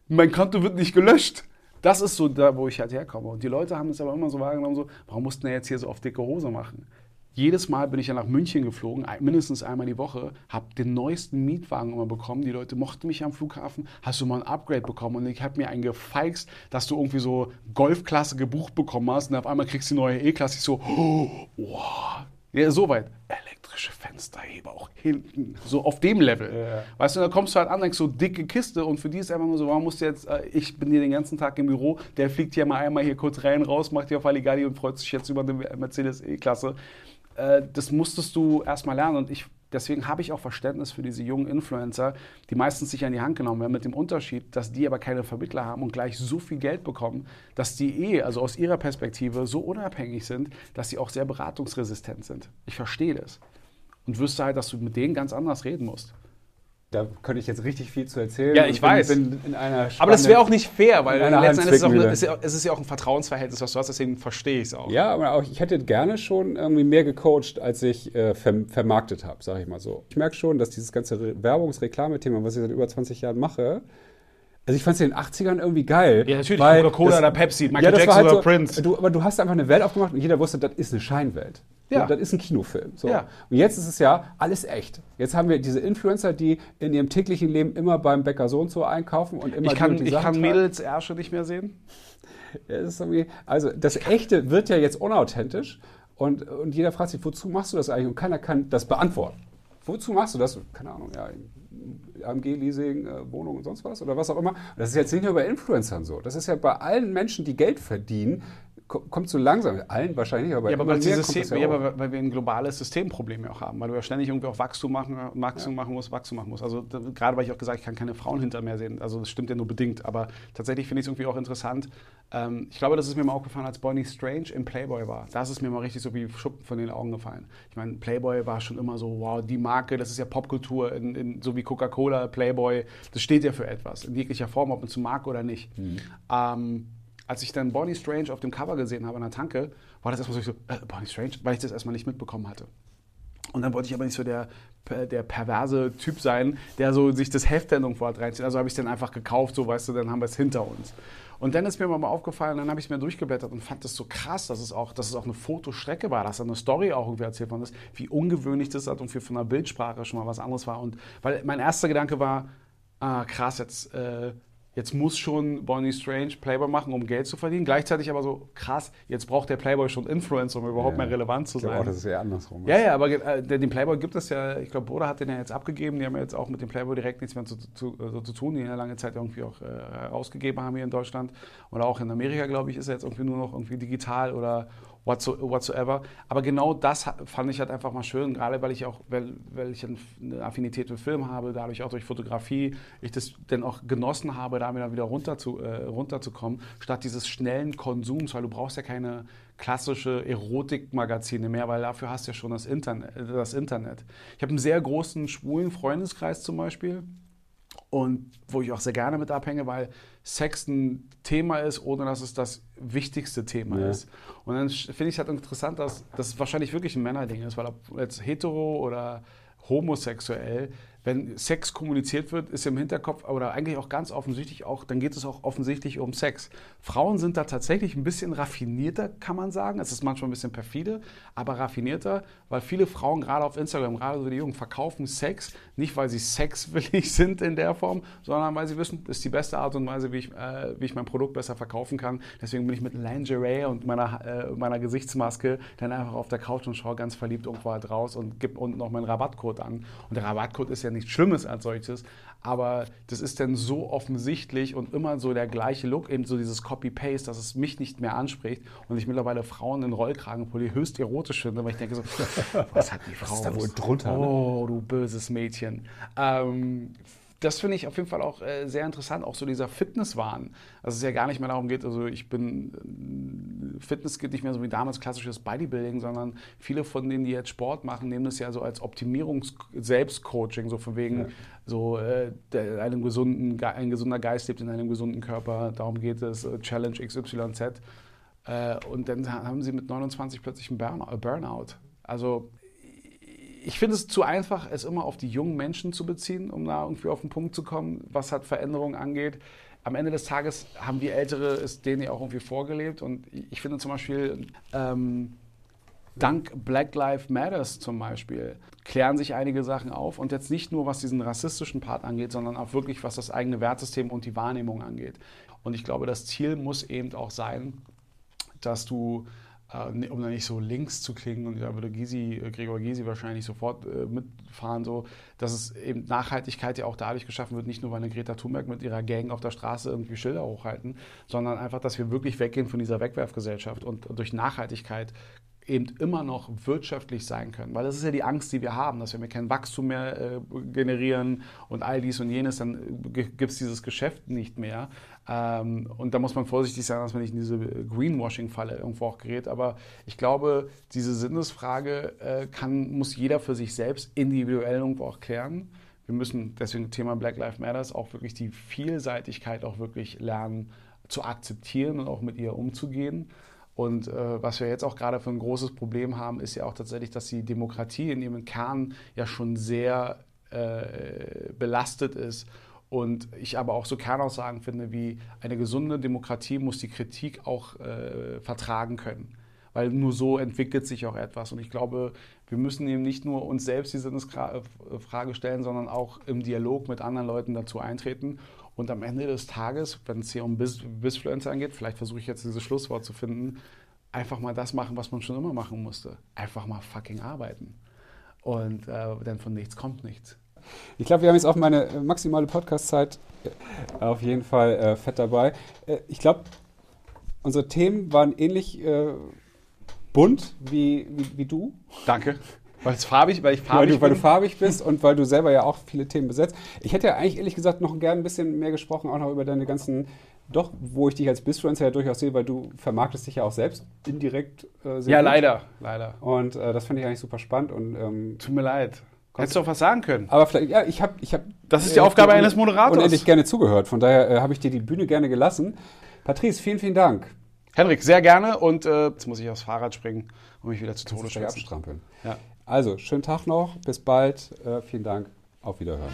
mein Konto wird nicht gelöscht. Das ist so da, wo ich halt herkomme. Und die Leute haben es aber immer so wahrgenommen, so, warum mussten wir jetzt hier so auf dicke Hose machen? Jedes Mal bin ich ja nach München geflogen, mindestens einmal die Woche, habe den neuesten Mietwagen immer bekommen. Die Leute mochten mich am Flughafen. Hast du mal ein Upgrade bekommen? Und ich habe mir einen gefeixt, dass du irgendwie so Golfklasse gebucht bekommen hast und auf einmal kriegst du die neue E-Klasse. Ich so, oh, wow. Ja, so weit. Elektrische Fensterheber auch hinten. So auf dem Level. Ja. Weißt du, da kommst du halt an, denkst so, dicke Kiste und für die ist einfach nur so, warum musst du jetzt, äh, ich bin hier den ganzen Tag im Büro, der fliegt hier mal einmal hier kurz rein, raus, macht hier auf Halligalli und freut sich jetzt über eine Mercedes E-Klasse. Äh, das musstest du erstmal lernen. Und ich, deswegen habe ich auch Verständnis für diese jungen Influencer, die meistens sich an die Hand genommen werden, mit dem Unterschied, dass die aber keine Vermittler haben und gleich so viel Geld bekommen, dass die eh, also aus ihrer Perspektive, so unabhängig sind, dass sie auch sehr beratungsresistent sind. Ich verstehe das. Und wüsste halt, dass du mit denen ganz anders reden musst. Da könnte ich jetzt richtig viel zu erzählen. Ja, ich bin, weiß. Bin Aber das wäre auch nicht fair, weil letztendlich ist es, ist es ist ja auch ein Vertrauensverhältnis, was du hast, deswegen verstehe ich es auch. Ja, aber auch, ich hätte gerne schon irgendwie mehr gecoacht, als ich äh, vermarktet habe, sage ich mal so. Ich merke schon, dass dieses ganze Werbungsreklamethema, was ich seit über 20 Jahren mache, also ich fand es in den 80ern irgendwie geil. Ja, natürlich, Coca-Cola oder Pepsi, Michael ja, Jackson halt oder so, Prince. Du, aber du hast einfach eine Welt aufgemacht und jeder wusste, das ist eine Scheinwelt. Ja. das ist ein Kinofilm. So. Ja. Und jetzt ist es ja alles echt. Jetzt haben wir diese Influencer, die in ihrem täglichen Leben immer beim Bäcker so und so einkaufen und immer Ich kann, die ich kann Mädels Ärsche nicht mehr sehen. Das also das Echte wird ja jetzt unauthentisch und, und jeder fragt sich, wozu machst du das eigentlich? Und keiner kann das beantworten. Wozu machst du das? Keine Ahnung, ja, AMG-Leasing, äh, Wohnung und sonst was oder was auch immer. Das ist jetzt nicht nur bei Influencern so. Das ist ja bei allen Menschen, die Geld verdienen, kommt so langsam, allen wahrscheinlich, aber, ja, aber weil, System, ja, ja, weil wir ein globales Systemproblem ja auch haben, weil du ja ständig irgendwie auch Wachstum machen, Wachstum ja. machen musst, Wachstum machen musst. Also da, gerade weil ich auch gesagt, ich kann keine Frauen hinter mir sehen, also das stimmt ja nur bedingt, aber tatsächlich finde ich es irgendwie auch interessant. Ähm, ich glaube, das ist mir mal aufgefallen, als Bonnie Strange im Playboy war. Da ist mir mal richtig so wie Schuppen von den Augen gefallen. Ich meine, Playboy war schon immer so, wow, die Marke, das ist ja Popkultur, in, in, so wie Coca-Cola, Playboy, das steht ja für etwas, in jeglicher Form, ob man zu Marke oder nicht. Mhm. Ähm, als ich dann Bonnie Strange auf dem Cover gesehen habe an der Tanke, war das erstmal so, äh, Bonnie Strange, weil ich das erstmal nicht mitbekommen hatte. Und dann wollte ich aber nicht so der, der perverse Typ sein, der so sich das Heft dann irgendwo hat reinzieht. Also habe ich es dann einfach gekauft, so weißt du, dann haben wir es hinter uns. Und dann ist mir mal aufgefallen, dann habe ich es mir durchgeblättert und fand das so krass, dass es auch, dass es auch eine Fotostrecke war, dass da eine Story auch irgendwie erzählt worden ist, wie ungewöhnlich das hat und für von der Bildsprache schon mal was anderes war. Und weil mein erster Gedanke war, ah, krass, jetzt äh, jetzt muss schon Bonnie Strange Playboy machen, um Geld zu verdienen. Gleichzeitig aber so krass, jetzt braucht der Playboy schon Influencer, um überhaupt ja, mehr relevant zu sein. Ich glaube auch, das ist eher andersrum. Ja, ja, aber äh, den Playboy gibt es ja, ich glaube, Boda hat den ja jetzt abgegeben. Die haben ja jetzt auch mit dem Playboy direkt nichts mehr zu, zu, äh, so zu tun, die ihn ja lange Zeit irgendwie auch äh, rausgegeben haben hier in Deutschland. Oder auch in Amerika, glaube ich, ist er jetzt irgendwie nur noch irgendwie digital oder whatsoever. Aber genau das fand ich halt einfach mal schön, gerade weil ich auch, weil, weil ich eine Affinität für Film habe, dadurch auch durch Fotografie, ich das dann auch genossen habe, da wieder runter zu, äh, runterzukommen, statt dieses schnellen Konsums, weil du brauchst ja keine klassische Erotikmagazine mehr, weil dafür hast du ja schon das Internet. Das Internet. Ich habe einen sehr großen schwulen Freundeskreis zum Beispiel und wo ich auch sehr gerne mit abhänge, weil Sex ein Thema ist, ohne dass es das wichtigste Thema ja. ist. Und dann finde ich es halt interessant, dass das wahrscheinlich wirklich ein Männerding ist, weil ob jetzt hetero oder homosexuell, wenn Sex kommuniziert wird, ist im Hinterkopf oder eigentlich auch ganz offensichtlich auch, dann geht es auch offensichtlich um Sex. Frauen sind da tatsächlich ein bisschen raffinierter, kann man sagen. Es ist manchmal ein bisschen perfide, aber raffinierter, weil viele Frauen gerade auf Instagram, gerade so die Jungen, verkaufen Sex, nicht weil sie sexwillig sind in der Form, sondern weil sie wissen, das ist die beste Art und Weise, wie ich, äh, wie ich mein Produkt besser verkaufen kann. Deswegen bin ich mit Lingerie und meiner, äh, meiner Gesichtsmaske dann einfach auf der Couch und schaue ganz verliebt irgendwo halt raus und gebe unten noch meinen Rabattcode an. Und der Rabattcode ist ja nichts Schlimmes als solches, aber das ist dann so offensichtlich und immer so der gleiche Look, eben so dieses Copy-Paste, dass es mich nicht mehr anspricht und ich mittlerweile Frauen in Rollkragenpulli höchst erotisch finde, weil ich denke so, was hat die Frau? Was ist da wohl drunter? Ne? Oh, du böses Mädchen. Ähm, das finde ich auf jeden Fall auch äh, sehr interessant, auch so dieser Fitnesswahn. Dass es ja gar nicht mehr darum geht, also ich bin, äh, Fitness geht nicht mehr so wie damals klassisches Bodybuilding, sondern viele von denen, die jetzt Sport machen, nehmen das ja so als Optimierungs-Selbstcoaching, so von wegen, ja. so äh, einem gesunden, ein gesunder Geist lebt in einem gesunden Körper, darum geht es, äh, Challenge XYZ. Äh, und dann haben sie mit 29 plötzlich einen Burnout. Also ich finde es zu einfach, es immer auf die jungen Menschen zu beziehen, um da irgendwie auf den Punkt zu kommen, was hat Veränderungen angeht. Am Ende des Tages haben wir Ältere es denen ja auch irgendwie vorgelebt. Und ich finde zum Beispiel, ähm, dank Black Lives Matters zum Beispiel, klären sich einige Sachen auf. Und jetzt nicht nur, was diesen rassistischen Part angeht, sondern auch wirklich, was das eigene Wertsystem und die Wahrnehmung angeht. Und ich glaube, das Ziel muss eben auch sein, dass du um da nicht so links zu klingen, und da würde Gysi, äh, Gregor Gysi wahrscheinlich sofort äh, mitfahren, so, dass es eben Nachhaltigkeit ja auch dadurch geschaffen wird, nicht nur weil eine Greta Thunberg mit ihrer Gang auf der Straße irgendwie Schilder hochhalten, sondern einfach, dass wir wirklich weggehen von dieser Wegwerfgesellschaft und durch Nachhaltigkeit eben immer noch wirtschaftlich sein können. Weil das ist ja die Angst, die wir haben, dass wenn wir kein Wachstum mehr äh, generieren und all dies und jenes, dann gibt es dieses Geschäft nicht mehr. Ähm, und da muss man vorsichtig sein, dass man nicht in diese Greenwashing-Falle irgendwo auch gerät. Aber ich glaube, diese Sinnesfrage äh, kann, muss jeder für sich selbst individuell irgendwo auch klären. Wir müssen deswegen Thema Black Lives Matters auch wirklich die Vielseitigkeit auch wirklich lernen zu akzeptieren und auch mit ihr umzugehen. Und äh, was wir jetzt auch gerade für ein großes Problem haben, ist ja auch tatsächlich, dass die Demokratie in ihrem Kern ja schon sehr äh, belastet ist. Und ich aber auch so Kernaussagen finde, wie eine gesunde Demokratie muss die Kritik auch äh, vertragen können. Weil nur so entwickelt sich auch etwas. Und ich glaube, wir müssen eben nicht nur uns selbst diese Frage stellen, sondern auch im Dialog mit anderen Leuten dazu eintreten. Und am Ende des Tages, wenn es hier um Bisfluencer angeht, vielleicht versuche ich jetzt dieses Schlusswort zu finden, einfach mal das machen, was man schon immer machen musste. Einfach mal fucking arbeiten. Und äh, denn von nichts kommt nichts. Ich glaube, wir haben jetzt auch meine äh, maximale Podcast-Zeit äh, auf jeden Fall äh, fett dabei. Äh, ich glaube, unsere Themen waren ähnlich äh, bunt wie, wie, wie, du. Danke. Weil farbig, weil ich farbig weil du, bin. Weil du farbig bist und weil du selber ja auch viele Themen besetzt. Ich hätte ja eigentlich ehrlich gesagt noch gern ein bisschen mehr gesprochen, auch noch über deine ganzen, doch, wo ich dich als Bisfluencer ja durchaus sehe, weil du vermarktest dich ja auch selbst indirekt äh, sehr Ja, gut. leider, leider. Und äh, das finde ich eigentlich super spannend. Und, ähm, Tut mir leid. Hättest du auch was sagen können. Aber vielleicht, ja, ich habe. Ich hab, das ist die äh, Aufgabe eines Moderators. Unendlich gerne zugehört. Von daher äh, habe ich dir die Bühne gerne gelassen. Patrice, vielen, vielen Dank. Henrik, sehr gerne. Und äh, jetzt muss ich aufs Fahrrad springen und mich wieder zu Tode abstrampeln. Ja. Also, schönen Tag noch, bis bald, äh, vielen Dank, auf Wiederhören.